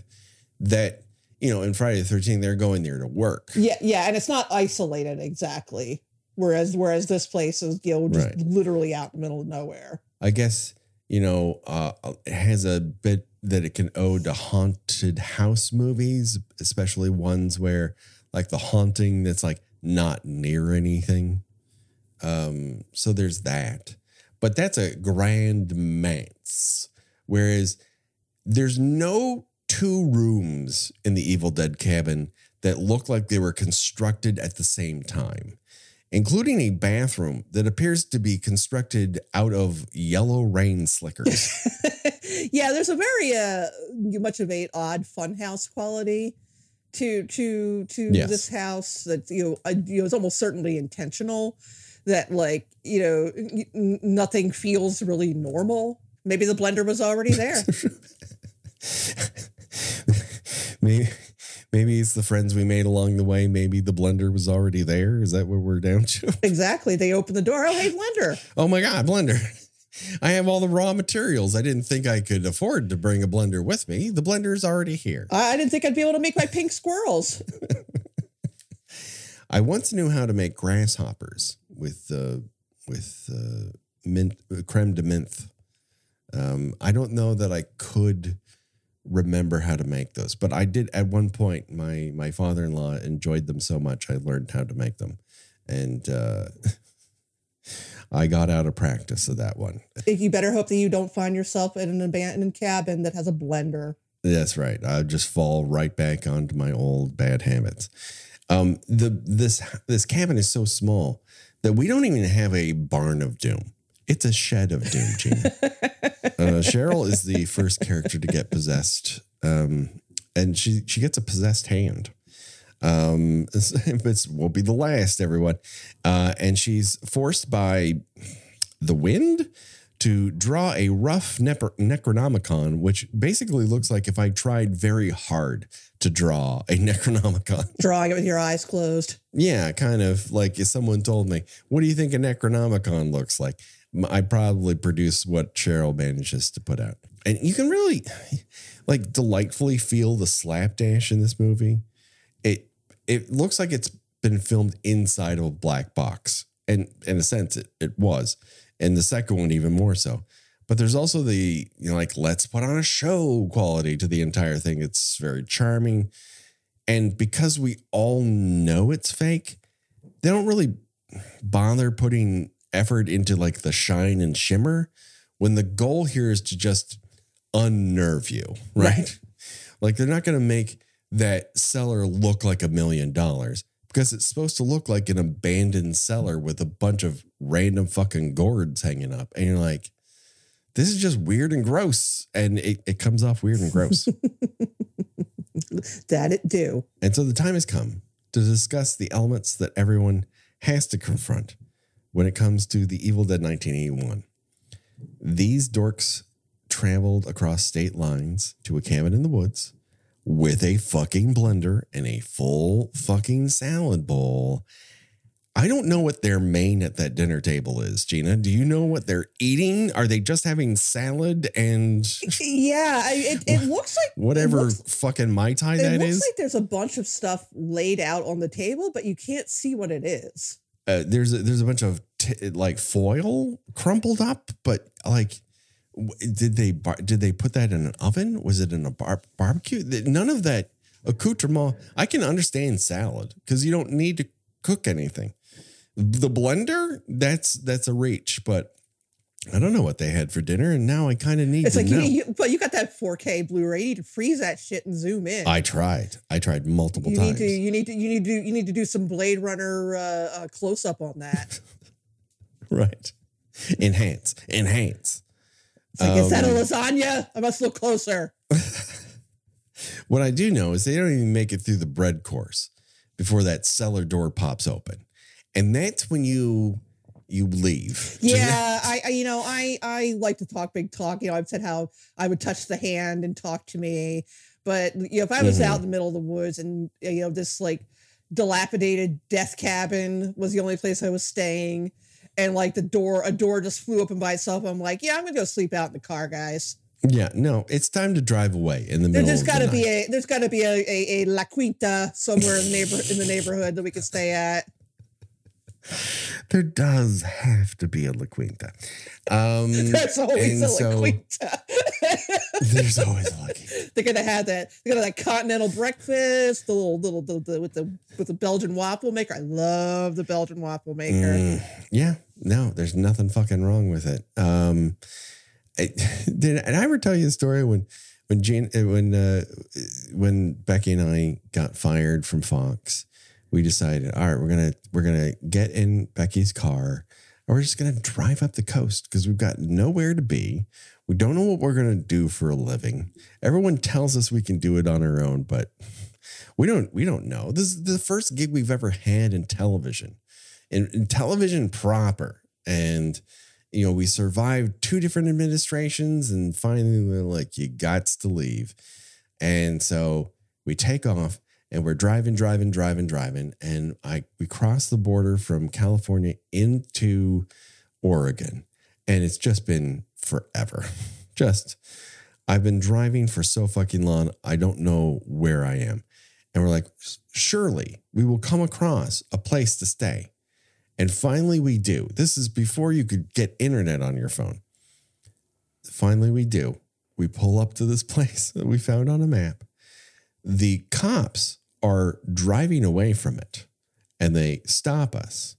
that you know in friday the 13th they're going there to work yeah, yeah, and it's not isolated exactly. Whereas whereas this place is you know just Right. literally out in the middle of nowhere. i guess you know uh it has a bit that it can owe to haunted house movies especially ones where like the haunting that's like not near anything. Um so there's that. But that's a grand manse. Whereas there's no two rooms in the evil dead cabin that look like they were constructed at the same time including a bathroom that appears to be constructed out of yellow rain slickers yeah, there's a very uh much of a odd funhouse quality to to to Yes. this house that you know, uh, you know it's almost certainly intentional that like you know n- nothing feels really normal. Maybe the blender was already there. maybe maybe it's the friends we made along the way maybe the blender was already there is that what we're down to exactly. They opened the door. Oh, hey, blender. oh my god blender i have all the raw materials i didn't think i could afford to bring a blender with me the blender's already here I, I didn't think I'd be able to make my pink squirrels. i once knew how to make grasshoppers with uh with uh mint uh, creme de menthe um i don't know that i could remember how to make those but i did at one point my my father-in-law enjoyed them so much i learned how to make them. And uh i got out of practice of that one. You better hope that you don't find yourself in an abandoned cabin that has a blender. that's right. I just fall right back onto my old bad habits. Um the this this cabin is so small that we don't even have a barn of doom it's a shed of doom gene uh, Cheryl is the first character to get possessed, um, and she she gets a possessed hand. Um, it won't be the last, everyone. Uh, and she's forced by the wind to draw a rough Necronomicon, which basically looks like if I tried very hard to draw a Necronomicon. Drawing it with your eyes closed. Yeah, kind of like if someone told me, "What do you think a Necronomicon looks like?" I probably produce what Cheryl manages to put out, and you can really, like, delightfully feel the slapdash in this movie. It it looks like it's been filmed inside of a black box, and in a sense, it it was, and the second one even more so. But there's also the you know like let's put on a show quality to the entire thing. It's very charming. And because we all know it's fake, they don't really bother putting effort into like the shine and shimmer when the goal here is to just unnerve you, right? Right. Like they're not going to make that cellar look like a million dollars because it's supposed to look like an abandoned cellar with a bunch of random fucking gourds hanging up. And you're like, this is just weird and gross. And it, it comes off weird and gross. That it do. And so the time has come to discuss the elements that everyone has to confront when it comes to the Evil Dead 1981. These dorks traveled across state lines to a cabin in the woods with a fucking blender and a full fucking salad bowl. I don't know what their main at that dinner table is, Gina. Do you know what they're eating? Are they just having salad and Yeah, I, it, it looks like whatever looks, fucking Mai Tai that is. it looks like there's a bunch of stuff laid out on the table, but you can't see what it is. Uh, there's a, there's a bunch of t- like foil crumpled up, but like, did they bar- did they put that in an oven? Was it in a bar- barbecue? None of that accoutrement. I can understand salad because you don't need to cook anything. The blender, that's that's a reach, but I don't know what they had for dinner, and now I kind of need It's to like know. you, you, but you got that 4K Blu-ray. You need to freeze that shit and zoom in. I tried. I tried multiple you times. need to you need to you need to you need to do some Blade Runner uh, uh, close up on that. right. Enhance. Enhance. It's like, is that a Um, lasagna? I must look closer. What I do know is they don't even make it through the bread course before that cellar door pops open, and that's when you you leave. Yeah, I, I you know I I like to talk big talk. You know, I've said how I would touch the hand and talk to me, but you know if I was Mhm. out in the middle of the woods and you know this like dilapidated death cabin was the only place I was staying, and like the door a door just flew open by itself, I'm like, yeah, I'm gonna go sleep out in the car, guys. Yeah. No, it's time to drive away in the middle. There's got to the be night. a there's got to be a, a a La Quinta somewhere in the neighbor in the neighborhood that we can stay at. There does have to be a La Quinta. Um, There's always and a La so- Quinta. there's always a La Quinta. They're gonna have that. They're gonna have that continental breakfast, the little little the, the, with the with the Belgian waffle maker. I love the Belgian waffle maker. Mm, yeah, no, there's nothing fucking wrong with it. Um, I, did, did I ever tell you a story when when Jane uh, when uh, when Becky and I got fired from Fox? We decided, all right, we're gonna we're gonna get in Becky's car, and we're just gonna drive up the coast because we've got nowhere to be. We don't know what we're gonna do for a living. Everyone tells us we can do it on our own, but we don't. We don't know. This is the first gig we've ever had in television in, in television proper. And, you know, we survived two different administrations and finally we're like, you got to leave. And so we take off and we're driving, driving, driving, driving. And I we cross the border from California into Oregon. And it's just been forever. Just I've been driving for so fucking long. I don't know where I am. And we're like, surely we will come across a place to stay. And finally, we do. This is before you could get internet on your phone. Finally, we do. We pull up to this place that we found on a map. The cops are driving away from it and they stop us.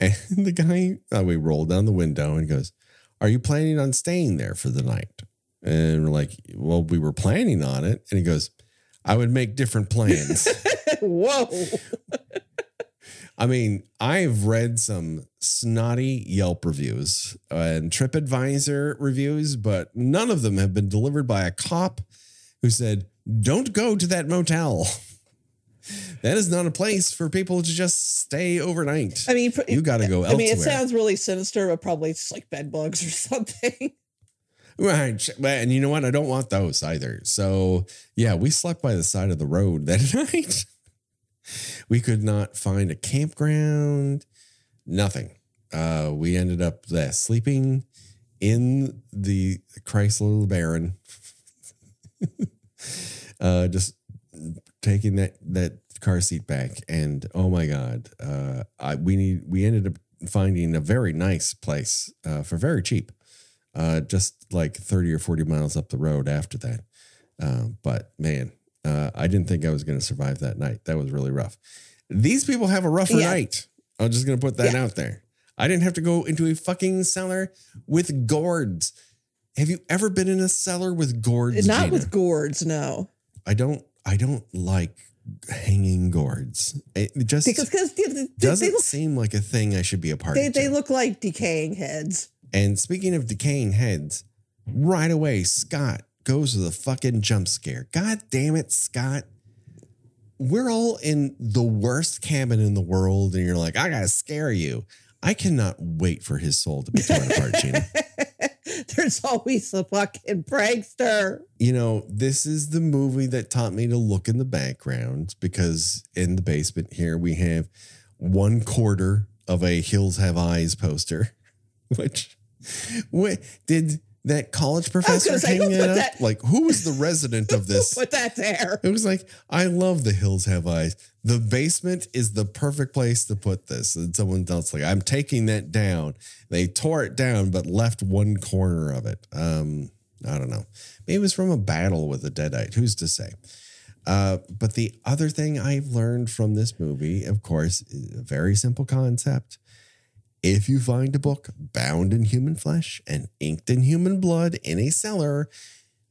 And the guy, uh, we roll down the window and goes, Are you planning on staying there for the night? And we're like, Well, we were planning on it. And he goes, I would make different plans. Whoa! I mean, I've read some snotty Yelp reviews and TripAdvisor reviews, but none of them have been delivered by a cop who said, Don't go to that motel. That is not a place for people to just stay overnight. I mean, you got to go I elsewhere. mean, it sounds really sinister, but probably it's like bed bugs or something. Right. And you know what? I don't want those either. So, yeah, we slept by the side of the road that night. we could not find a campground, nothing. Uh, we ended up uh, sleeping in the Chrysler LeBaron, uh, just taking that that car seat back. And oh my god, uh, I we need we ended up finding a very nice place uh, for very cheap uh, just like 30 or 40 miles up the road after that. Uh, but man, uh, I didn't think I was going to survive that night. That was really rough. These people have a rougher Yeah. night. I'm just going to put that Yeah. out there. I didn't have to go into a fucking cellar with gourds. Have you ever been in a cellar with gourds? Not Gina? with gourds, no. I don't. I don't like hanging gourds. It just Because because they, doesn't they look seem like a thing I should be a part they, of. they look like decaying heads. And speaking of decaying heads, right away, Scott goes with a fucking jump scare. God damn it, Scott. We're all in the worst cabin in the world, and you're like, I gotta scare you. I cannot wait for his soul to be torn apart, Gina. There's always a fucking prankster. You know, this is the movie that taught me to look in the background because in the basement here we have one quarter of a Hills Have Eyes poster, which what did that college professor say, hang it up? that- Like, who was the resident of this? Put that there. It was like, I love the hills have eyes. The basement is the perfect place to put this. And someone else like, I'm taking that down. They tore it down, but left one corner of it. Um, I don't know. Maybe it was from a battle with a deadite. Who's to say? Uh, but the other thing I've learned from this movie, of course, is a very simple concept. If you find a book bound in human flesh and inked in human blood in a cellar,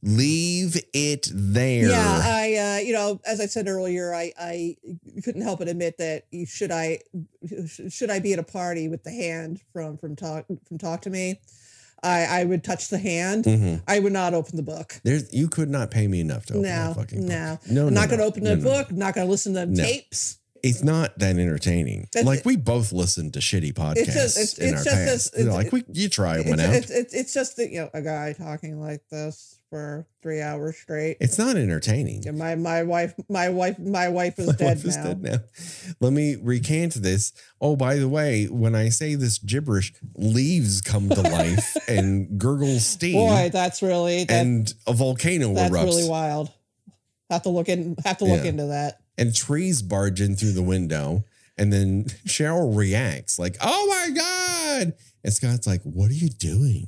leave it there. Yeah, I, uh, you know, as I said earlier, I, I couldn't help but admit that you- should I, should I be at a party with the hand from from talk from talk to me, I, I would touch the hand. Mhm. I would not open the book. There's you could not pay me enough to open No, that fucking no. book. No, I'm no, not going to no, open no, the no, no. book. Not going to listen to No. tapes. It's not that entertaining. That's like it. we both listen to shitty podcasts It's just- it's- in our just past. this- You know, it's- like we, you try one out. it's, it's, it's just that, you know, a guy talking like this for three hours straight. It's not entertaining. Yeah, my my wife my wife my wife is My dead wife is now. dead now. Let me recant this. Oh, by the way, when I say this gibberish, leaves come to life and gurgle steam, Boy, that's really that, and a volcano that's erupts, really wild. Have to look in have to look Yeah. into that. And trees barge in through the window, and then Cheryl reacts like, "Oh my god!" And Scott's like, "What are you doing?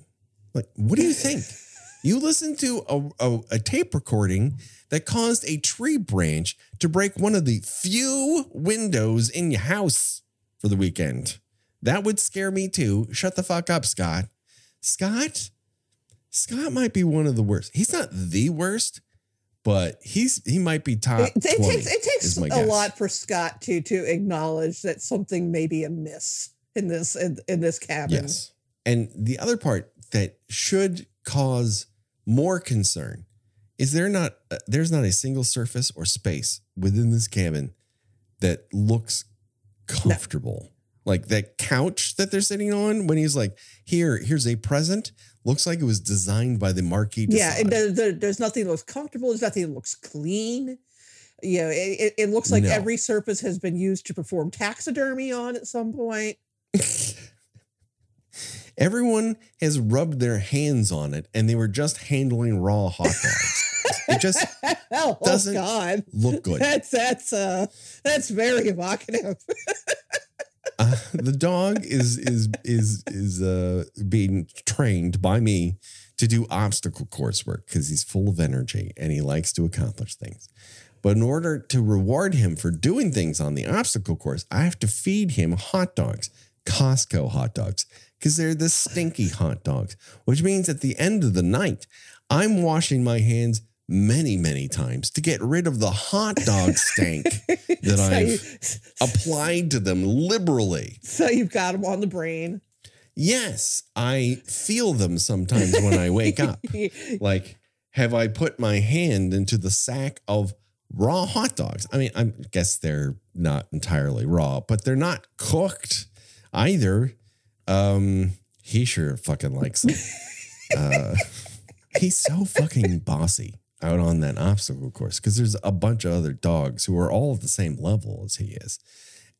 Like, what do you think?" You listened to a, a, a tape recording that caused a tree branch to break one of the few windows in your house for the weekend. That would scare me too. Shut the fuck up, Scott. Scott, Scott might be one of the worst. He's not the worst, but he's he might be top. It, it 20 takes it takes a guess. lot for Scott to to acknowledge that something may be amiss in this in, in this cabin. Yes. And the other part that should cause more concern is there not uh, there's not a single surface or space within this cabin that looks comfortable. Like that couch that they're sitting on when he's like, "Here, here's a present." Looks like it was designed by the Marquis de Yeah, there, there- there's nothing that looks comfortable. There's nothing that looks clean. You know, it, it, looks like No. every surface has been used to perform taxidermy on at some point. Everyone has rubbed their hands on it and they were just handling raw hot dogs. it just oh Doesn't- God, looked good. that's that's uh that's very evocative. The dog is is is is uh being trained by me to do obstacle coursework because he's full of energy and he likes to accomplish things. But in order to reward him for doing things on the obstacle course, I have to feed him hot dogs, Costco hot dogs, because they're the stinky hot dogs. Which means at the end of the night, I'm washing my hands many, many times to get rid of the hot dog stank that so, I've you, applied to them liberally. so you've got them on the brain. Yes, I feel them sometimes when I wake up. Like, have I put my hand into the sack of raw hot dogs? I mean, I guess they're not entirely raw, but they're not cooked either. Um, he sure fucking likes them. Uh, he's so fucking bossy out on that obstacle course because there's a bunch of other dogs who are all at the same level as he is.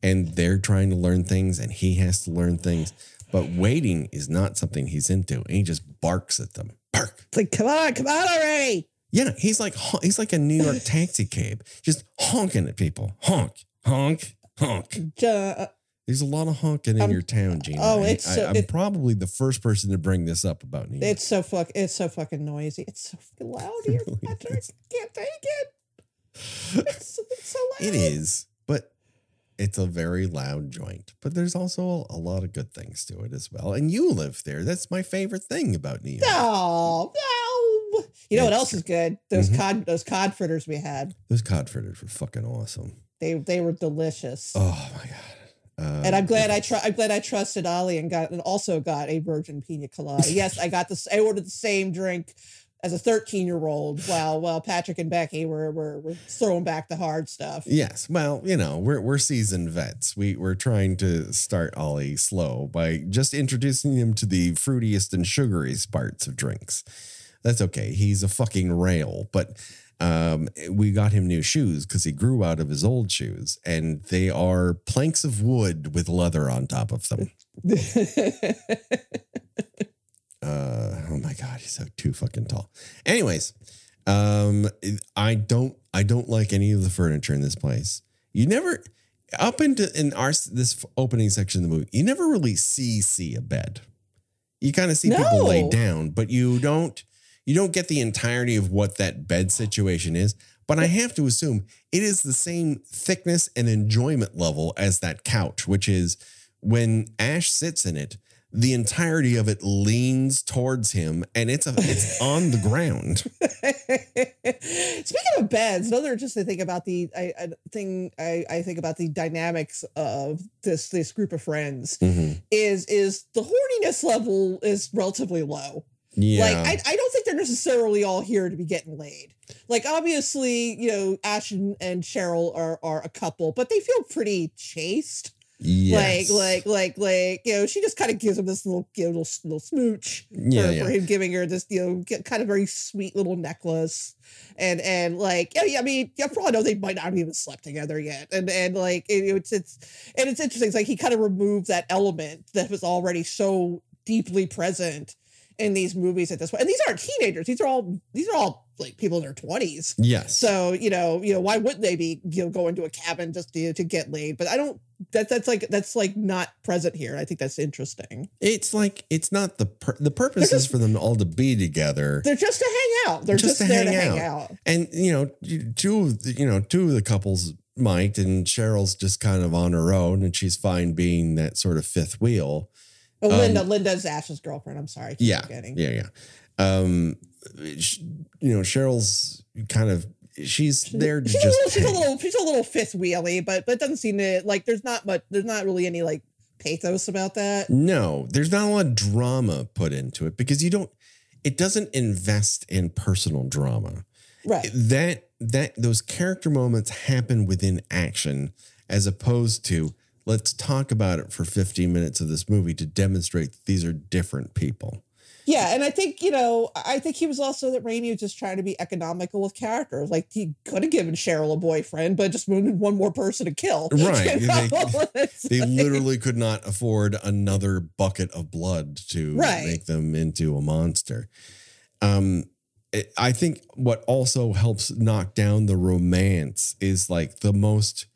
And they're trying to learn things and he has to learn things. But waiting is not something he's into. And he just barks at them. Bark. It's like, come on, come on already. Yeah, he's like he's like a New York taxi cab, just honking at people. Honk, honk, honk. Uh, There's a lot of honking in Um, your town, Gina. oh, I- it's so- I, am it- probably the first person to bring this up about New York. it's so fuck. It's so fucking noisy. It's so fucking loud here. really is. Can't take it. It's, it's so loud. It is, but it's a very loud joint. But there's also a lot of good things to it as well. And you live there. That's my favorite thing about New York. No, no. You know what else is good? Those Mhm. cod, those cod fritters we had. Those cod fritters were fucking awesome. They they were delicious. Oh my god. Uh, and I'm glad I tr- I'm glad I trusted Ollie and got and also got a virgin pina colada. yes, I got this. I ordered the same drink as a 13 year old. While while Patrick and Becky were were, were throwing back the hard stuff. Yes. Well, you know, we're we're seasoned vets. We we're trying to start Ollie slow by just introducing him to the fruitiest and sugariest parts of drinks. That's okay. He's a fucking rail, but um, we got him new shoes because he grew out of his old shoes, and they are planks of wood with leather on top of them. Uh, oh my god, he's so too fucking tall. Anyways, um, I don't I don't like any of the furniture in this place. You never up into in our this opening section of the movie, you never really see see a bed. You kind of see people lay down, but you don't you don't get the entirety of what that bed situation is. But I have to assume it is the same thickness and enjoyment level as that couch, which is when Ash sits in it, the entirety of it leans towards him and it's a it's on the ground. Speaking of beds, another interesting thing about the I, I thing I, I think about the dynamics of this this group of friends Mhm. is is the horniness level is relatively low. Yeah. Like I, I don't think they're necessarily all here to be getting laid. Like obviously, you know, Ash and, and Cheryl are are a couple, but they feel pretty chaste. yes. Like like like like you know, she just kind of gives him this little you know, little, little smooch yeah, for, yeah. for him giving her this you know kind of very sweet little necklace and and like yeah, yeah I mean all I know they might not have even slept together yet and and like it, it's it's and it's interesting it's like he kind of removed that element that was already so deeply present in these movies at this point and these aren't teenagers these are all these are all like people in their 20s Yes. so you know you know why wouldn't they be you know going to a cabin just to, to get laid but I don't that that's like that's like not present here I think that's interesting it's like it's not the pur- the purpose They're is for them all to be together. they're just to hang out they're Just just, to there hang to hang out. out And you know, two of the, you know, two of the couples might and Cheryl's just kind of on her own and she's fine being that sort of fifth wheel. Oh, Linda, Um, Linda's Ash's girlfriend. I'm sorry. Keep Yeah. forgetting. Yeah, yeah. Um you know, Cheryl's kind of she's there to She's a just little, she's a little, she's a little fifth wheelie, but but it doesn't seem to like. There's not much. There's not really any like pathos about that. No, there's not a lot of drama put into it because you don't it doesn't invest in personal drama. Right. That that those character moments happen within action as opposed to let's talk about it for 15 minutes of this movie to demonstrate that these are different people. Yeah, and I think you know, I think he was also that Raimi was just trying to be economical with characters. Like he could have given Cheryl a boyfriend, but just wanted one more person to kill. Right. You know? They- They like- literally could not afford another bucket of blood to Right. make them into a monster. Um, it- I think what also helps knock down the romance is like the most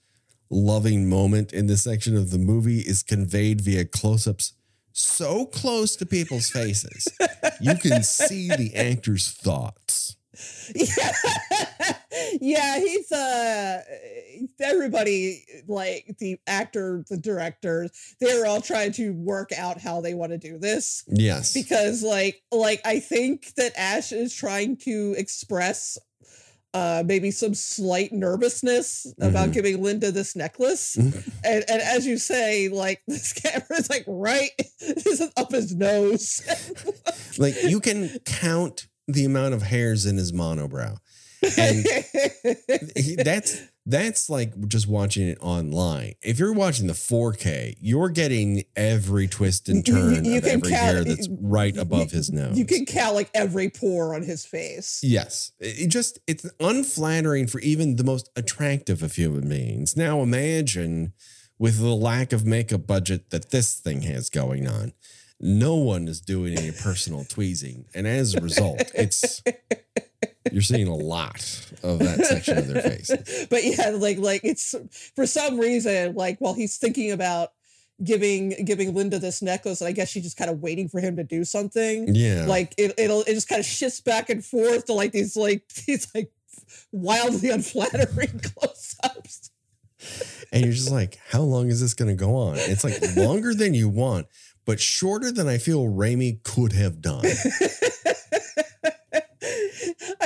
loving moment in this section of the movie is conveyed via close-ups so close to people's faces. you can see the actor's thoughts. yeah, yeah he's uh everybody like the actor the directors they're all trying to work out how they want to do this Yes. because like like i think that ash is trying to express uh maybe some slight nervousness about Mhm. giving linda this necklace Mhm. and and as you say like this camera is like right this is up his nose like you can count the amount of hairs in his monobrow. And he- that's that's like just watching it online. If you're watching the 4K, you're getting every twist and You- you- turn you of can every count- hair that's right above his nose. you can count like every pore on his face Yes, it just it's unflattering for even the most attractive of human beings. Now imagine with the lack of makeup budget that this thing has going on. No one is doing any personal tweezing, and as a result, it's you're seeing a lot of that section of their face. but yeah, like like it's for some reason, like while he's thinking about giving giving Linda this necklace, and I guess she's just kind of waiting for him to do something. Yeah, Like it, it'll it just kind of shifts back and forth to like these like these like wildly unflattering close-ups. and you're just like, how long is this going to go on? It's like longer than you want, but shorter than I feel Raimi could have done.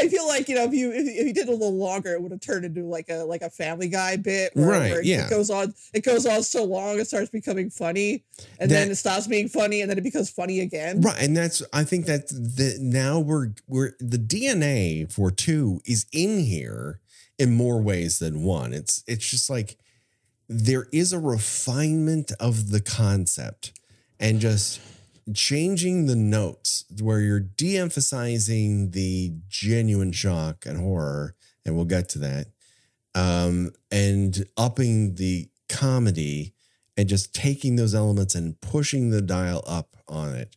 I feel like you know if you if you did a little longer, it would have turned into like a like a Family Guy bit, where, Right, where yeah. It goes on, it goes on so long, it starts becoming funny, and then it stops being funny, and then it becomes funny again. Right, and that's I think that the now we're we're the DNA for two is in here in more ways than one. It's it's just like there is a refinement of the concept and just changing the notes where you're de-emphasizing the genuine shock and horror, and we'll get to that. Um, and upping the comedy and just taking those elements and pushing the dial up on it.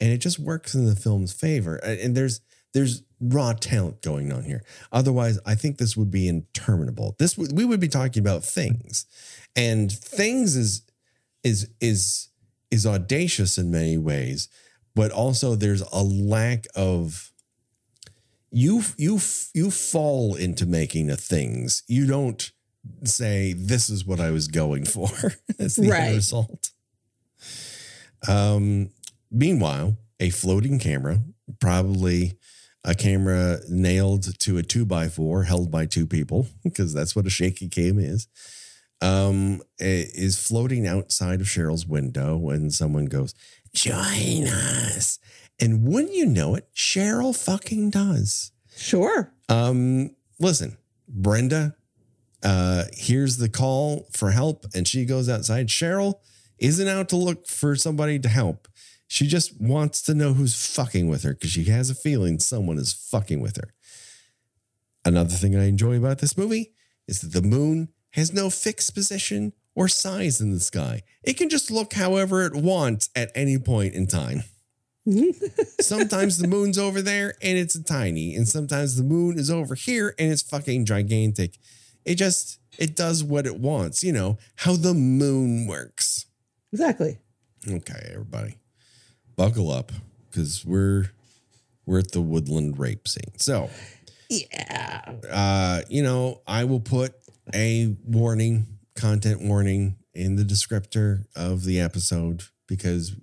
And it just works in the film's favor. And there's there's raw talent going on here. Otherwise i think this would be interminable. This we would be talking about things. And things is is is is audacious in many ways but also there's a lack of you you you fall into making a things. You don't say this is what i was going for. That's the end result. Um, meanwhile, a floating camera, probably a camera nailed to a two by four held by two people, because that's what a shaky cam is, um, is floating outside of Cheryl's window when someone goes, Join us. And wouldn't you know it, Cheryl fucking does. Sure. Um, listen, Brenda uh hears the call for help and she goes outside. Cheryl isn't out to look for somebody to help. She just wants to know who's fucking with her because she has a feeling someone is fucking with her. Another thing I enjoy about this movie is that the moon has no fixed position or size in the sky. It can just look however it wants at any point in time. sometimes the moon's over there and it's tiny, and sometimes the moon is over here and it's fucking gigantic. It just it does what it wants, you know, how the moon works. Exactly. Okay, everybody. Buckle up cuz we're we're at the woodland rape scene. So, Yeah. uh, you know, I will put a warning, content warning in the descriptor of the episode because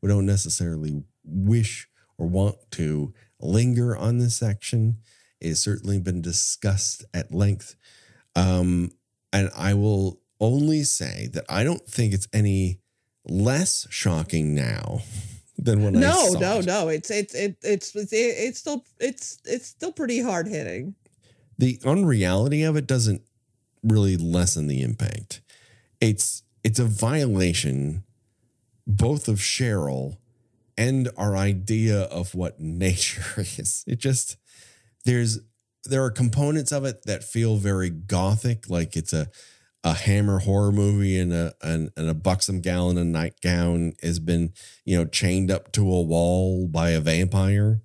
we don't necessarily wish or want to linger on this section. It has certainly been discussed at length. Um, and I will only say that I don't think it's any less shocking now than when I No, saw no, it. no. It's it's it, it's it's it's still it's it's still pretty hard hitting. the unreality of it doesn't really lessen the impact. It's it's a violation both of Cheryl and our idea of what nature is. It just there's there are components of it that feel very gothic, like it's a a hammer horror movie and a and, and a buxom gal in a nightgown has been you know chained up to a wall by a vampire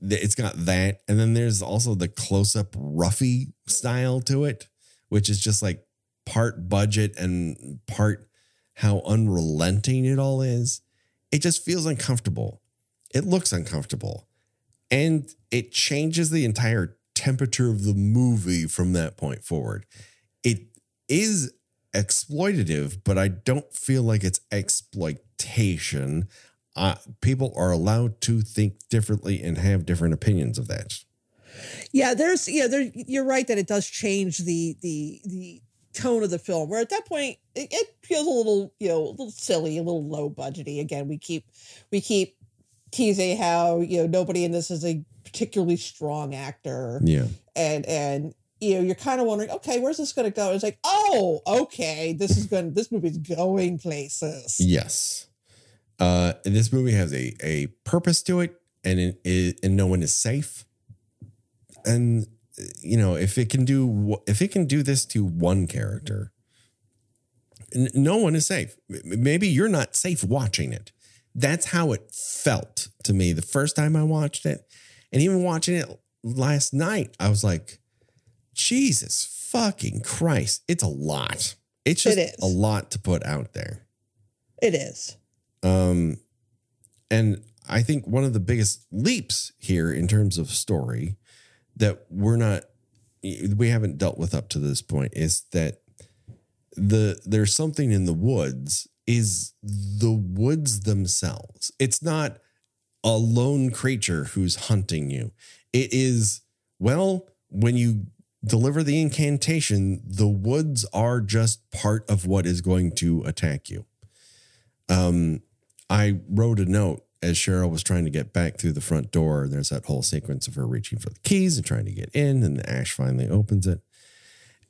it's got that and then there's also the close-up roughy style to it which is just like part budget and part how unrelenting it all is it just feels uncomfortable. It looks uncomfortable. And it changes the entire temperature of the movie from that point forward. It is exploitative but i don't feel like it's exploitation. Uh, people are allowed to think differently and have different opinions of that. Yeah, there's yeah, there you're right that it does change the the the tone of the film. Where at that point it, it feels a little, you know, a little silly, a little low budgety. Again, we keep we keep teasing how, you know, nobody in this is a particularly strong actor. Yeah. And and you know, you're kind of wondering, okay, where's this gonna go? It's like, oh, okay, this is going this movie's going places. Yes. Uh, and this movie has a a purpose to it, and it, it and no one is safe. And you know, if it can do if it can do this to one character, no one is safe. Maybe you're not safe watching it. That's how it felt to me the first time I watched it, and even watching it last night, I was like, Jesus fucking Christ, it's a lot. It's just It a lot to put out there. It is. Um, and I think one of the biggest leaps here in terms of story that we're not, we haven't dealt with up to this point is that the there's something in the woods is the woods themselves. It's not a lone creature who's hunting you. It is well when you deliver the incantation, the woods are just part of what is going to attack you. Um, I wrote a note as Cheryl was trying to get back through the front door. There's that whole sequence of her reaching for the keys and trying to get in, and Ash finally opens it.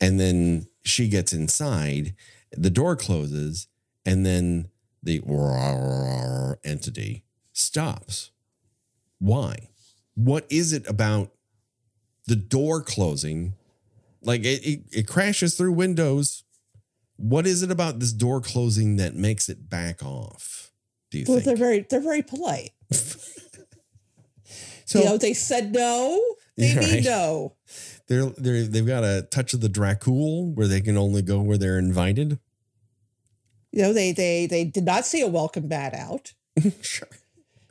And then she gets inside, the door closes, and then the entity stops. Why? What is it about the door closing? Like it, it, it crashes through windows. What is it about this door closing that makes it back off? Do you Well, think? they're very they're very polite. so you know, they said no, they Yeah, mean right. no. they're they're they've got a touch of the Dracul where they can only go where they're invited. You know, they they they did not see a welcome mat out. sure.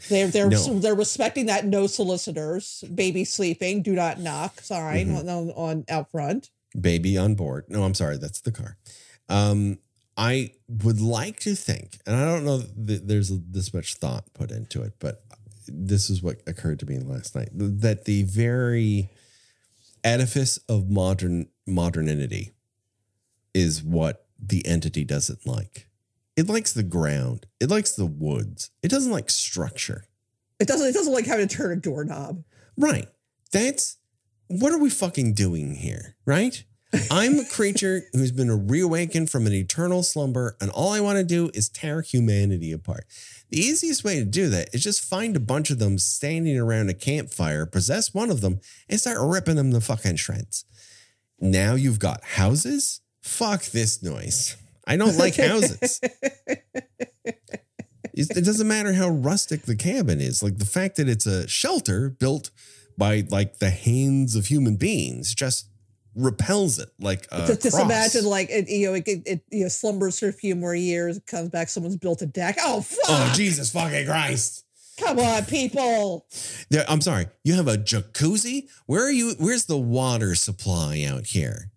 They're they're No. they're respecting that no solicitors, baby sleeping, do not knock sign Mhm. on, on on out front. Baby on board. No, I'm sorry, that's the car. Um, I would like to think, and I don't know that there's this much thought put into it, but this is what occurred to me last night that the very edifice of modern modernity is what the entity doesn't like. It likes the ground. It likes the woods. It doesn't like structure. It doesn't. It doesn't like having to turn a doorknob. Right. That's what are we fucking doing here? Right. I'm a creature who's been reawakened from an eternal slumber, and all I want to do is tear humanity apart. The easiest way to do that is just find a bunch of them standing around a campfire, possess one of them, and start ripping them to fucking shreds. Now you've got houses. Fuck this noise. I don't like houses. it doesn't matter how rustic the cabin is. Like the fact that it's a shelter built by like the hands of human beings just repels it like a just, just imagine like it, you know it, it you know slumbers for a few more years comes back someone's built a deck. Oh, oh fuck! Oh jesus fucking christ. Come on people! Yeah, i'm sorry you have a jacuzzi? Where are you where's the water supply out here?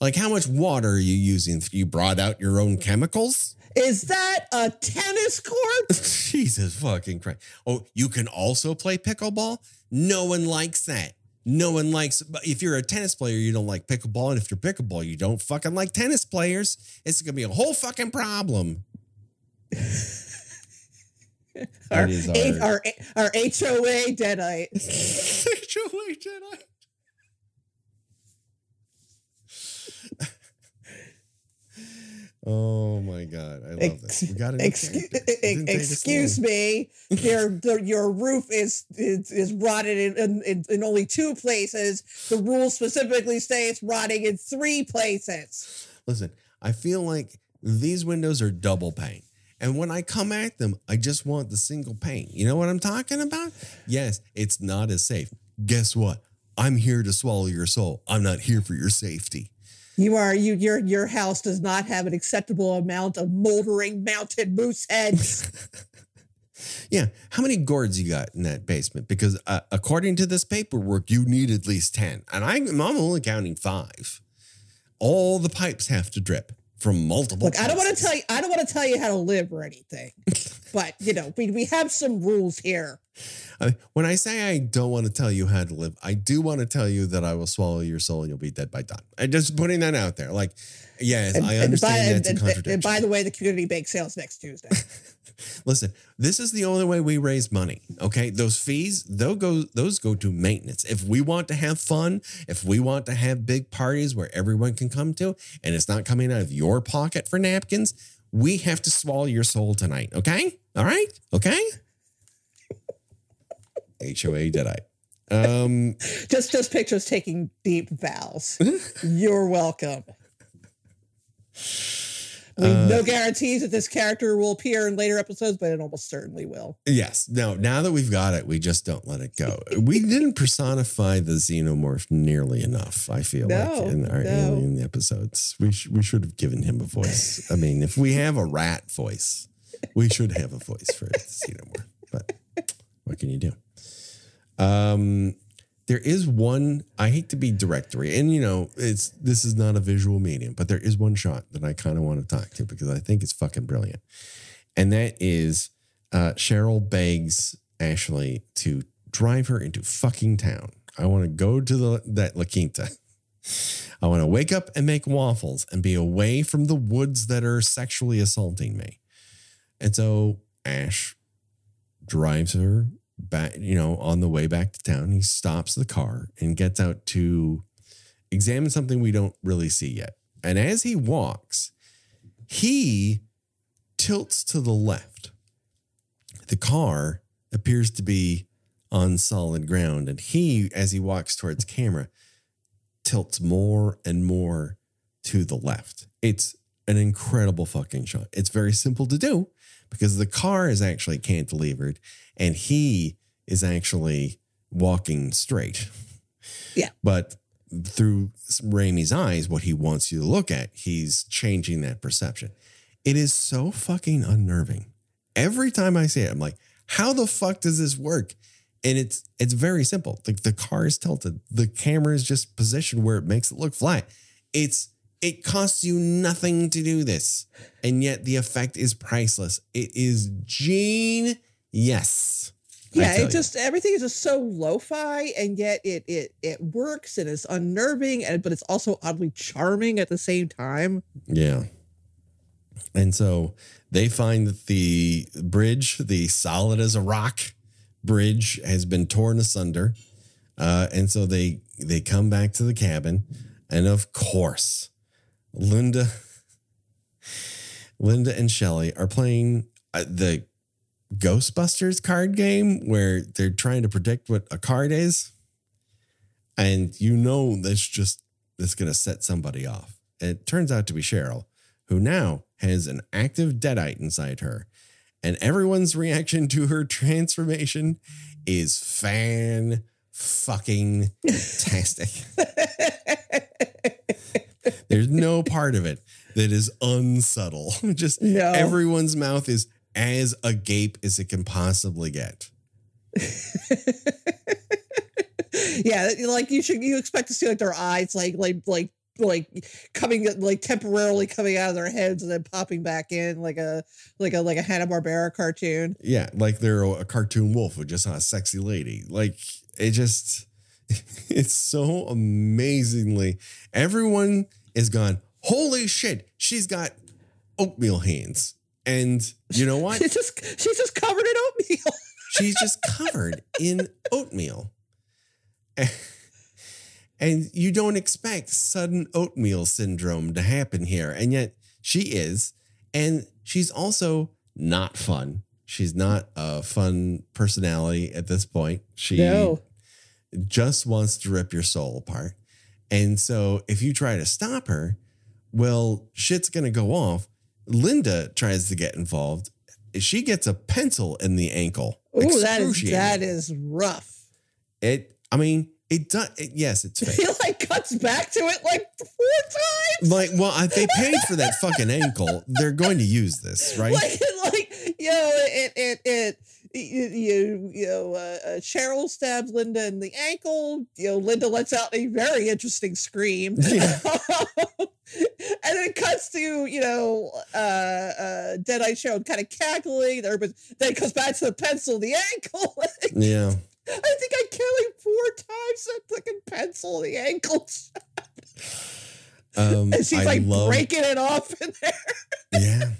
Like how much water are you using? You brought out your own chemicals? Is that a tennis court? Jesus fucking christ. Oh you can also play pickleball? No one likes that no one likes if you're a tennis player you don't like pickleball and if you're pickleball you don't fucking like tennis players it's gonna be a whole fucking problem our, That is A- our- our, our HOA deadite. HOA Jedi. Oh my god, I love this. We got it. Excuse, excuse me, your your roof is is, is rotted in, in, in only two places. The rules specifically say it's rotting in three places. Listen, I feel like these windows are double pane. And when I come at them, I just want the single pane. You know what I'm talking about? Yes, it's not as safe. Guess what? I'm here to swallow your soul. I'm not here for your safety. You are you your your house does not have an acceptable amount of moldering mounted moose heads. Yeah, how many gourds you got in that basement? Because uh, according to this paperwork, you need at least 10. And I'm, I'm only counting five. All the pipes have to drip from multiple Look, I don't want to tell you I don't want to tell you how to live or anything. but you know, we, we have some rules here. I, when I say I don't want to tell you how to live, I do want to tell you that I will swallow your soul and you'll be dead by dawn. I'm just putting that out there. Like, yes, I understand by, that's a and- contradiction. and by the way, the community bake sales next Tuesday. Listen, this is the only way we raise money. Okay, those fees, those go, those go to maintenance. If we want to have fun, if we want to have big parties where everyone can come to, and it's not coming out of your pocket for napkins, we have to swallow your soul tonight. Okay, all right, okay. HOA deadite? Um, just just pictures taking deep vows. You're welcome. I mean, Uh, no guarantees that this character will appear in later episodes, but it almost certainly will. Yes. No, now that we've got it, we just don't let it go. We didn't personify the xenomorph nearly enough, I feel No, like, in our no. alien episodes. We, sh- we should have given him a voice. I mean, if we have a rat voice, we should have a voice for the xenomorph. But what can you do? Um, there is one, I hate to be directory, and you know, it's this is not a visual medium, but there is one shot that I kind of want to talk to because I think it's fucking brilliant. And that is uh, Cheryl begs Ashley to drive her into fucking town. I want to go to the that La Quinta. I want to wake up and make waffles and be away from the woods that are sexually assaulting me. And so Ash drives her back, you know, on the way back to town. He stops the car and gets out to examine something we don't really see yet. And as he walks, he tilts to the left. The car appears to be on solid ground. And he, as he walks towards camera, tilts more and more to the left. It's an incredible fucking shot. It's very simple to do because the car is actually cantilevered and he is actually walking straight. Yeah. But through Raimi's eyes, what he wants you to look at, he's changing that perception. It is so fucking unnerving. Every time I see it, I'm like, how the fuck does this work? And it's it's very simple. Like the car is tilted. The camera is just positioned where it makes it look flat. It's It costs you nothing to do this, and yet the effect is priceless. It is gene. Yes. Yeah, it you. just everything is just so lo-fi, and yet it it it works and it's unnerving, and but it's also oddly charming at the same time. Yeah. And so they find that the bridge, the solid as a rock bridge, has been torn asunder. Uh, and so they they come back to the cabin, and of course, Linda, Linda and Shelly are playing uh, the Ghostbusters card game where they're trying to predict what a card is, and you know that's just that's going to set somebody off. It turns out to be Cheryl, who now has an active deadite inside her, and everyone's reaction to her transformation is fan fucking tastic. There's no part of it that is unsubtle. Just No. everyone's mouth is as agape as it can possibly get. yeah, like you should you expect to see like their eyes like like like like coming like temporarily coming out of their heads and then popping back in like a like a like a Hanna Barbera cartoon. Yeah, like they're a cartoon wolf with just a sexy lady. Like it just, it's so amazingly. Everyone is gone. Holy shit! She's got oatmeal hands, and you know what? She's just she's just covered in oatmeal. She's just covered in oatmeal. And you don't expect sudden oatmeal syndrome to happen here. And yet she is. And she's also not fun. She's not a fun personality at this point. She No. just wants to rip your soul apart. And so if you try to stop her, well, shit's going to go off. Linda tries to get involved. She gets a pencil in the ankle. Ooh, that is that is rough. It, I mean, it does. It, yes, it's fake. He like cuts back to it like four times. like, well, if they paid for that fucking ankle, they're going to use this, right? Like like know it it it. You, you, know, uh, uh, Cheryl stabs Linda in the ankle. You know, Linda lets out a very interesting scream. Yeah. and then it cuts to, you know, uh, uh, Deadite Cheryl kind of cackling. Everybody, then it comes back to the pencil, in the ankle. yeah. I think I killed him four times. That fucking pencil, in the ankles. Um, And she's I like love, breaking it off in there. yeah.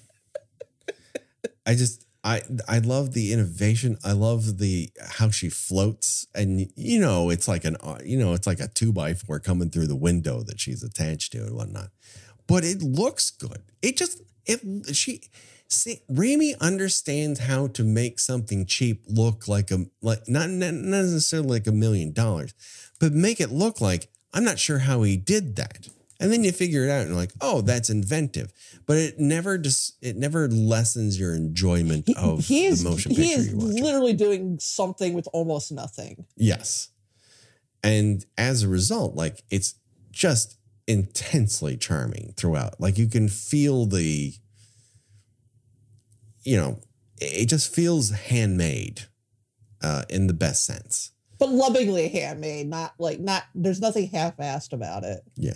I just, I, I love the innovation. I love the how she floats, and you know, it's like an, uh, you know, it's like a two by four coming through the window that she's attached to and whatnot. But it looks good. It just, it she. See, Raimi understands how to make something cheap look like a like not not not necessarily like a million dollars, but make it look like I'm not sure how he did that. And then you figure it out and you're like, oh, that's inventive. But it never just it never lessens your enjoyment of he is, the motion picture he is you're literally doing something with almost nothing. Yes. And as a result, like it's just intensely charming throughout. Like you can feel the, you know, it just feels handmade uh, in the best sense. But lovingly handmade, not like not there's nothing half-assed about it. Yeah.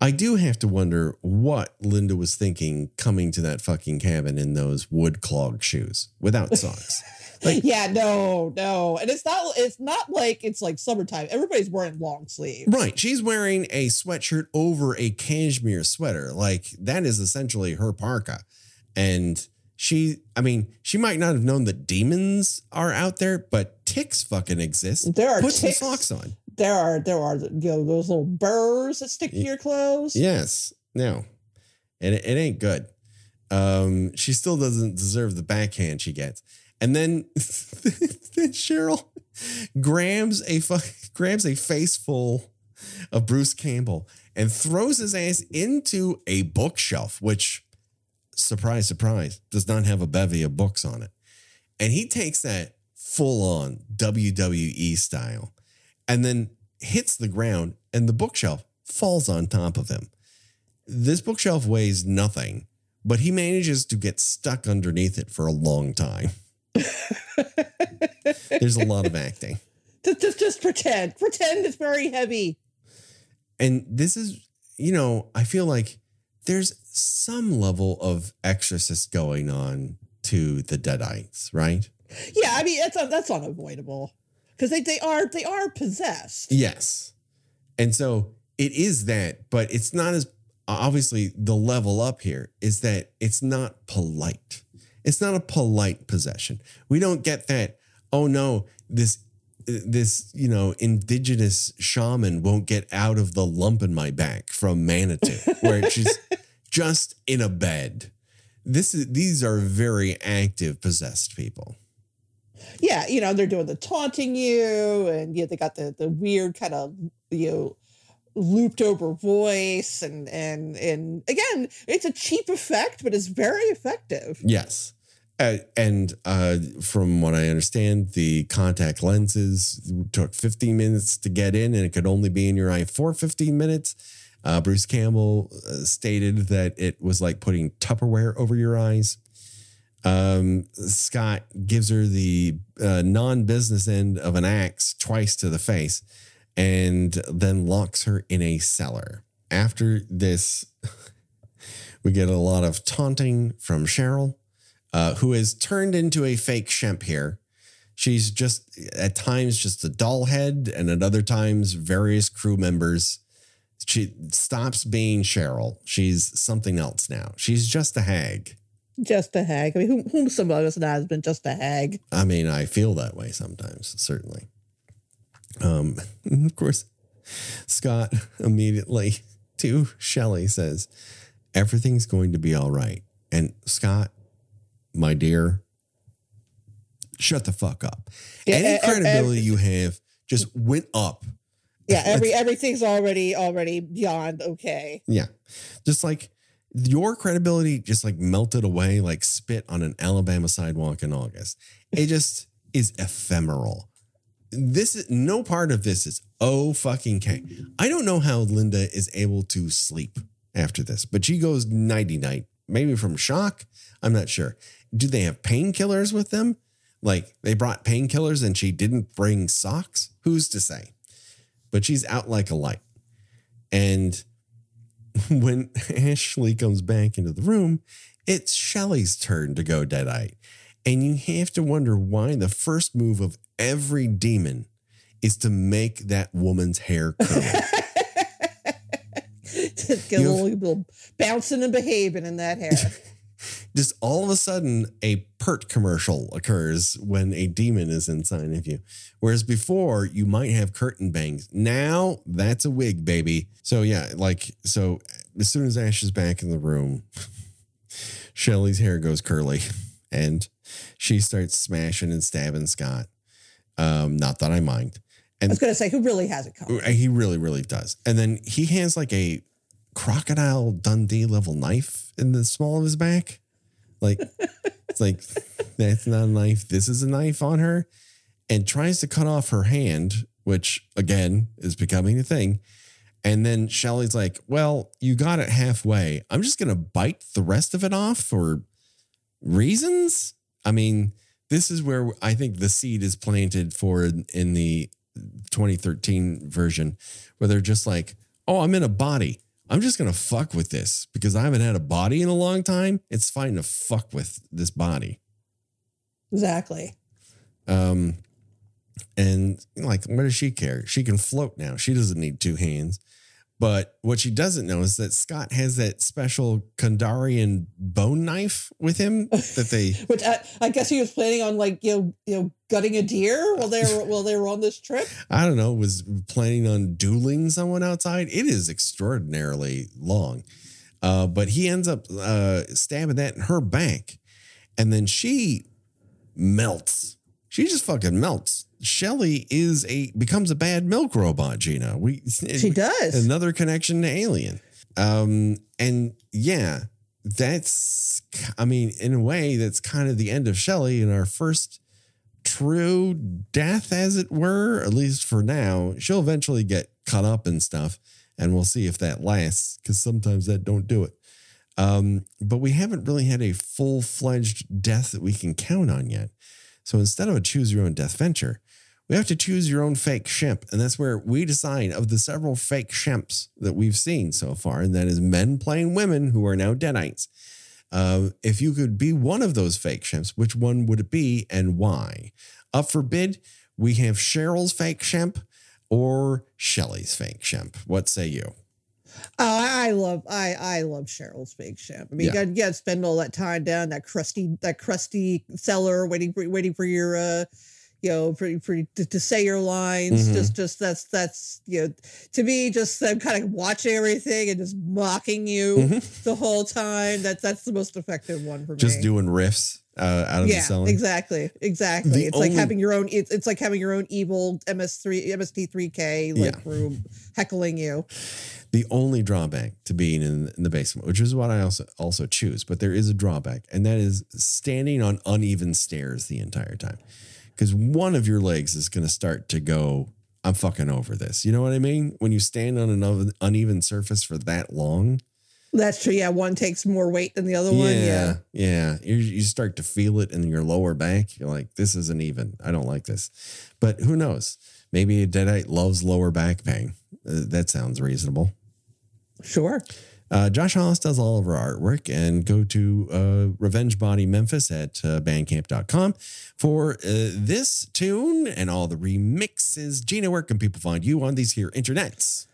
I do have to wonder what Linda was thinking coming to that fucking cabin in those wood clog shoes without socks. Like- yeah, no, no. And it's not it's not like it's like summertime. Everybody's wearing long sleeves. Right. She's wearing a sweatshirt over a cashmere sweater. Like that is essentially her parka. And she, I mean, she might not have known that demons are out there, but ticks fucking exist. There are Put ticks. some socks on. There are there are you know those little burrs that stick to your clothes. Yes. No. And it, it ain't good. Um, she still doesn't deserve the backhand she gets. And then, then Cheryl grabs a grabs a face full of Bruce Campbell and throws his ass into a bookshelf, which, surprise, surprise, does not have a bevy of books on it. And he takes that full on WWE style and then hits the ground, and the bookshelf falls on top of him. This bookshelf weighs nothing, but he manages to get stuck underneath it for a long time. There's a lot of acting. Just, just just pretend. Pretend it's very heavy. And this is you know, I feel like there's some level of exorcist going on to the Deadites, right? Yeah, I mean that's that's unavoidable because they they are they are possessed. Yes. And so it is that, but it's not as obviously the level up here is that it's not polite. It's not a polite possession. We don't get that, oh no, this this, you know, indigenous shaman won't get out of the lump in my back from Manitou, where she's just in a bed. This is these are very active possessed people. Yeah, you know they're doing the taunting you, and yeah, they got the the weird kind of you know looped over voice, and and and again, it's a cheap effect, but it's very effective. Yes. Uh, and uh, from what I understand, the contact lenses took 15 minutes to get in, and it could only be in your eye for 15 minutes. Uh, Bruce Campbell uh, stated that it was like putting Tupperware over your eyes. Um, Scott gives her the uh, non business end of an axe twice to the face and then locks her in a cellar. After this, we get a lot of taunting from Cheryl, uh, who has turned into a fake Shemp here. She's just at times just a doll head, and at other times, various crew members. She stops being Cheryl. She's something else now. She's just a hag. Just a hag. I mean, whom, whom some of us has been just a hag. I mean, I feel that way sometimes, certainly. Um, of course, Scott immediately to Shelley says, Everything's going to be all right. And Scott, my dear, shut the fuck up. Yeah, Any credibility ev- you have just went up. Yeah, every everything's already already beyond okay. Yeah. Just like your credibility just like melted away like spit on an Alabama sidewalk in August. It just is ephemeral. This is no part of this is oh fucking K. I don't know how Linda is able to sleep after this, but she goes nighty night. Maybe from shock. I'm not sure. Do they have painkillers with them? Like they brought painkillers and she didn't bring socks? Who's to say? But she's out like a light. And when Ashley comes back into the room, it's Shelley's turn to go deadite. And you have to wonder why the first move of every demon is to make that woman's hair curl. Just Get a You- little, little bouncing and behaving in that hair. Just all of a sudden, a pert commercial occurs when a demon is inside of you. Whereas before, you might have curtain bangs. Now, that's a wig, baby. So, yeah, like, so as soon as Ash is back in the room, Shelly's hair goes curly and she starts smashing and stabbing Scott. Um, not that I mind. And I was gonna say, who really has it coming? He really, really does. And then he has like a crocodile Dundee level knife in the small of his back. Like, it's like, that's not a knife. This is a knife on her. And tries to cut off her hand, which again is becoming a thing. And then Shelly's like, Well, you got it halfway. I'm just to bite the rest of it off for reasons. I mean, this is where I think the seed is planted for in the 2013 version, where they're just like, oh, I'm in a body. I'm just going to fuck with this because I haven't had a body in a long time. It's fine to fuck with this body. Exactly. Um, and like, what does she care? She can float now. She doesn't need two hands. But what she doesn't know is that Scott has that special Kandarian bone knife with him that they Which I, I guess he was planning on like you know you know gutting a deer while they were while they were on this trip. I don't know, was planning on dueling someone outside. It is extraordinarily long. Uh, but he ends up uh, stabbing that in her back. And then she melts. She just fucking melts. Shelly is a becomes a bad milk robot, Gina. We She does. another connection to Alien. Um, and yeah, that's I mean, in a way, that's kind of the end of Shelly in our first true death, as it were, at least for now. She'll eventually get caught up and stuff, and we'll see if that lasts, because sometimes that don't do it. Um, but we haven't really had a full-fledged death that we can count on yet. So instead of a choose your own Deathventure, We have to choose your own fake Shemp. And that's where we decide of the several fake Shemps that we've seen so far. And that is men playing women who are now deadites. Uh, if you could be one of those fake Shemps, which one would it be and why? Up for bid, we have Cheryl's fake Shemp or Shelley's fake Shemp. What say you? Oh, I, love I I love Cheryl's Big Ship. I mean, Yeah. you you got to spend all that time down that crusty that crusty cellar waiting for waiting for your uh you know for for to, to say your lines. Mhm. Just just that's that's you know to me just them kind of watching everything and just mocking you Mhm. the whole time. That's that's the most effective one for Just me. Just doing riffs uh, out of yeah, the cellar. exactly, exactly. The it's only- like having your own. It's, it's like having your own evil MS3, MST3K like Yeah. room heckling you. the only drawback to being in, in the basement, which is what I also also choose, but there is a drawback, and that is standing on uneven stairs the entire time. Because one of your legs is going to start to go, I'm fucking over this. You know what I mean? When you stand on an uneven surface for that long, That's true. Yeah, one takes more weight than the other one. Yeah. yeah. You, you start to feel it in your lower back. You're like, this isn't even. I don't like this. But who knows? Maybe a deadite loves lower back pain. Uh, that sounds reasonable. Sure. Uh, Josh Hollis does all of our artwork and go to uh, Revenge Body Memphis at uh, bandcamp.com for uh, this tune and all the remixes. Gina, where can people find you on these here internets?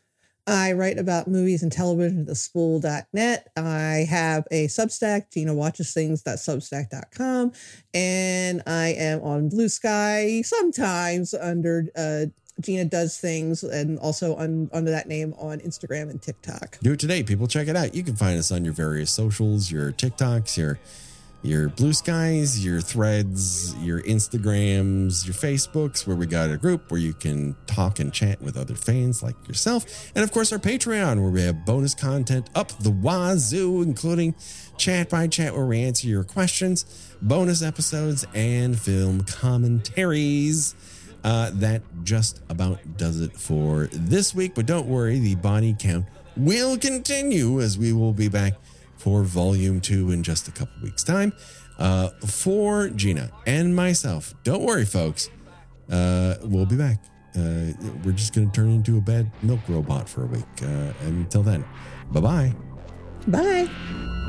I write about movies and television at thespool.net. I have a Substack, Gina watches things.substack.com. And I am on Blue Sky sometimes under uh, Gina Does Things and also un, under that name on Instagram and TikTok. Do it today, people. Check it out. You can find us on your various socials, your TikToks, your your blue skies, your threads, your Instagrams, your Facebooks, where we got a group where you can talk and chat with other fans like yourself. And of course, our Patreon, where we have bonus content up the wazoo, including chat by chat, where we answer your questions, bonus episodes, and film commentaries. Uh, that just about does it for this week. But don't worry, the body count will continue as we will be back for volume two in just a couple weeks' time. Uh, for Gina and myself, don't worry, folks. Uh, we'll be back. Uh, we're just going to turn into a bad milk robot for a week. Uh, until then, bye bye. Bye.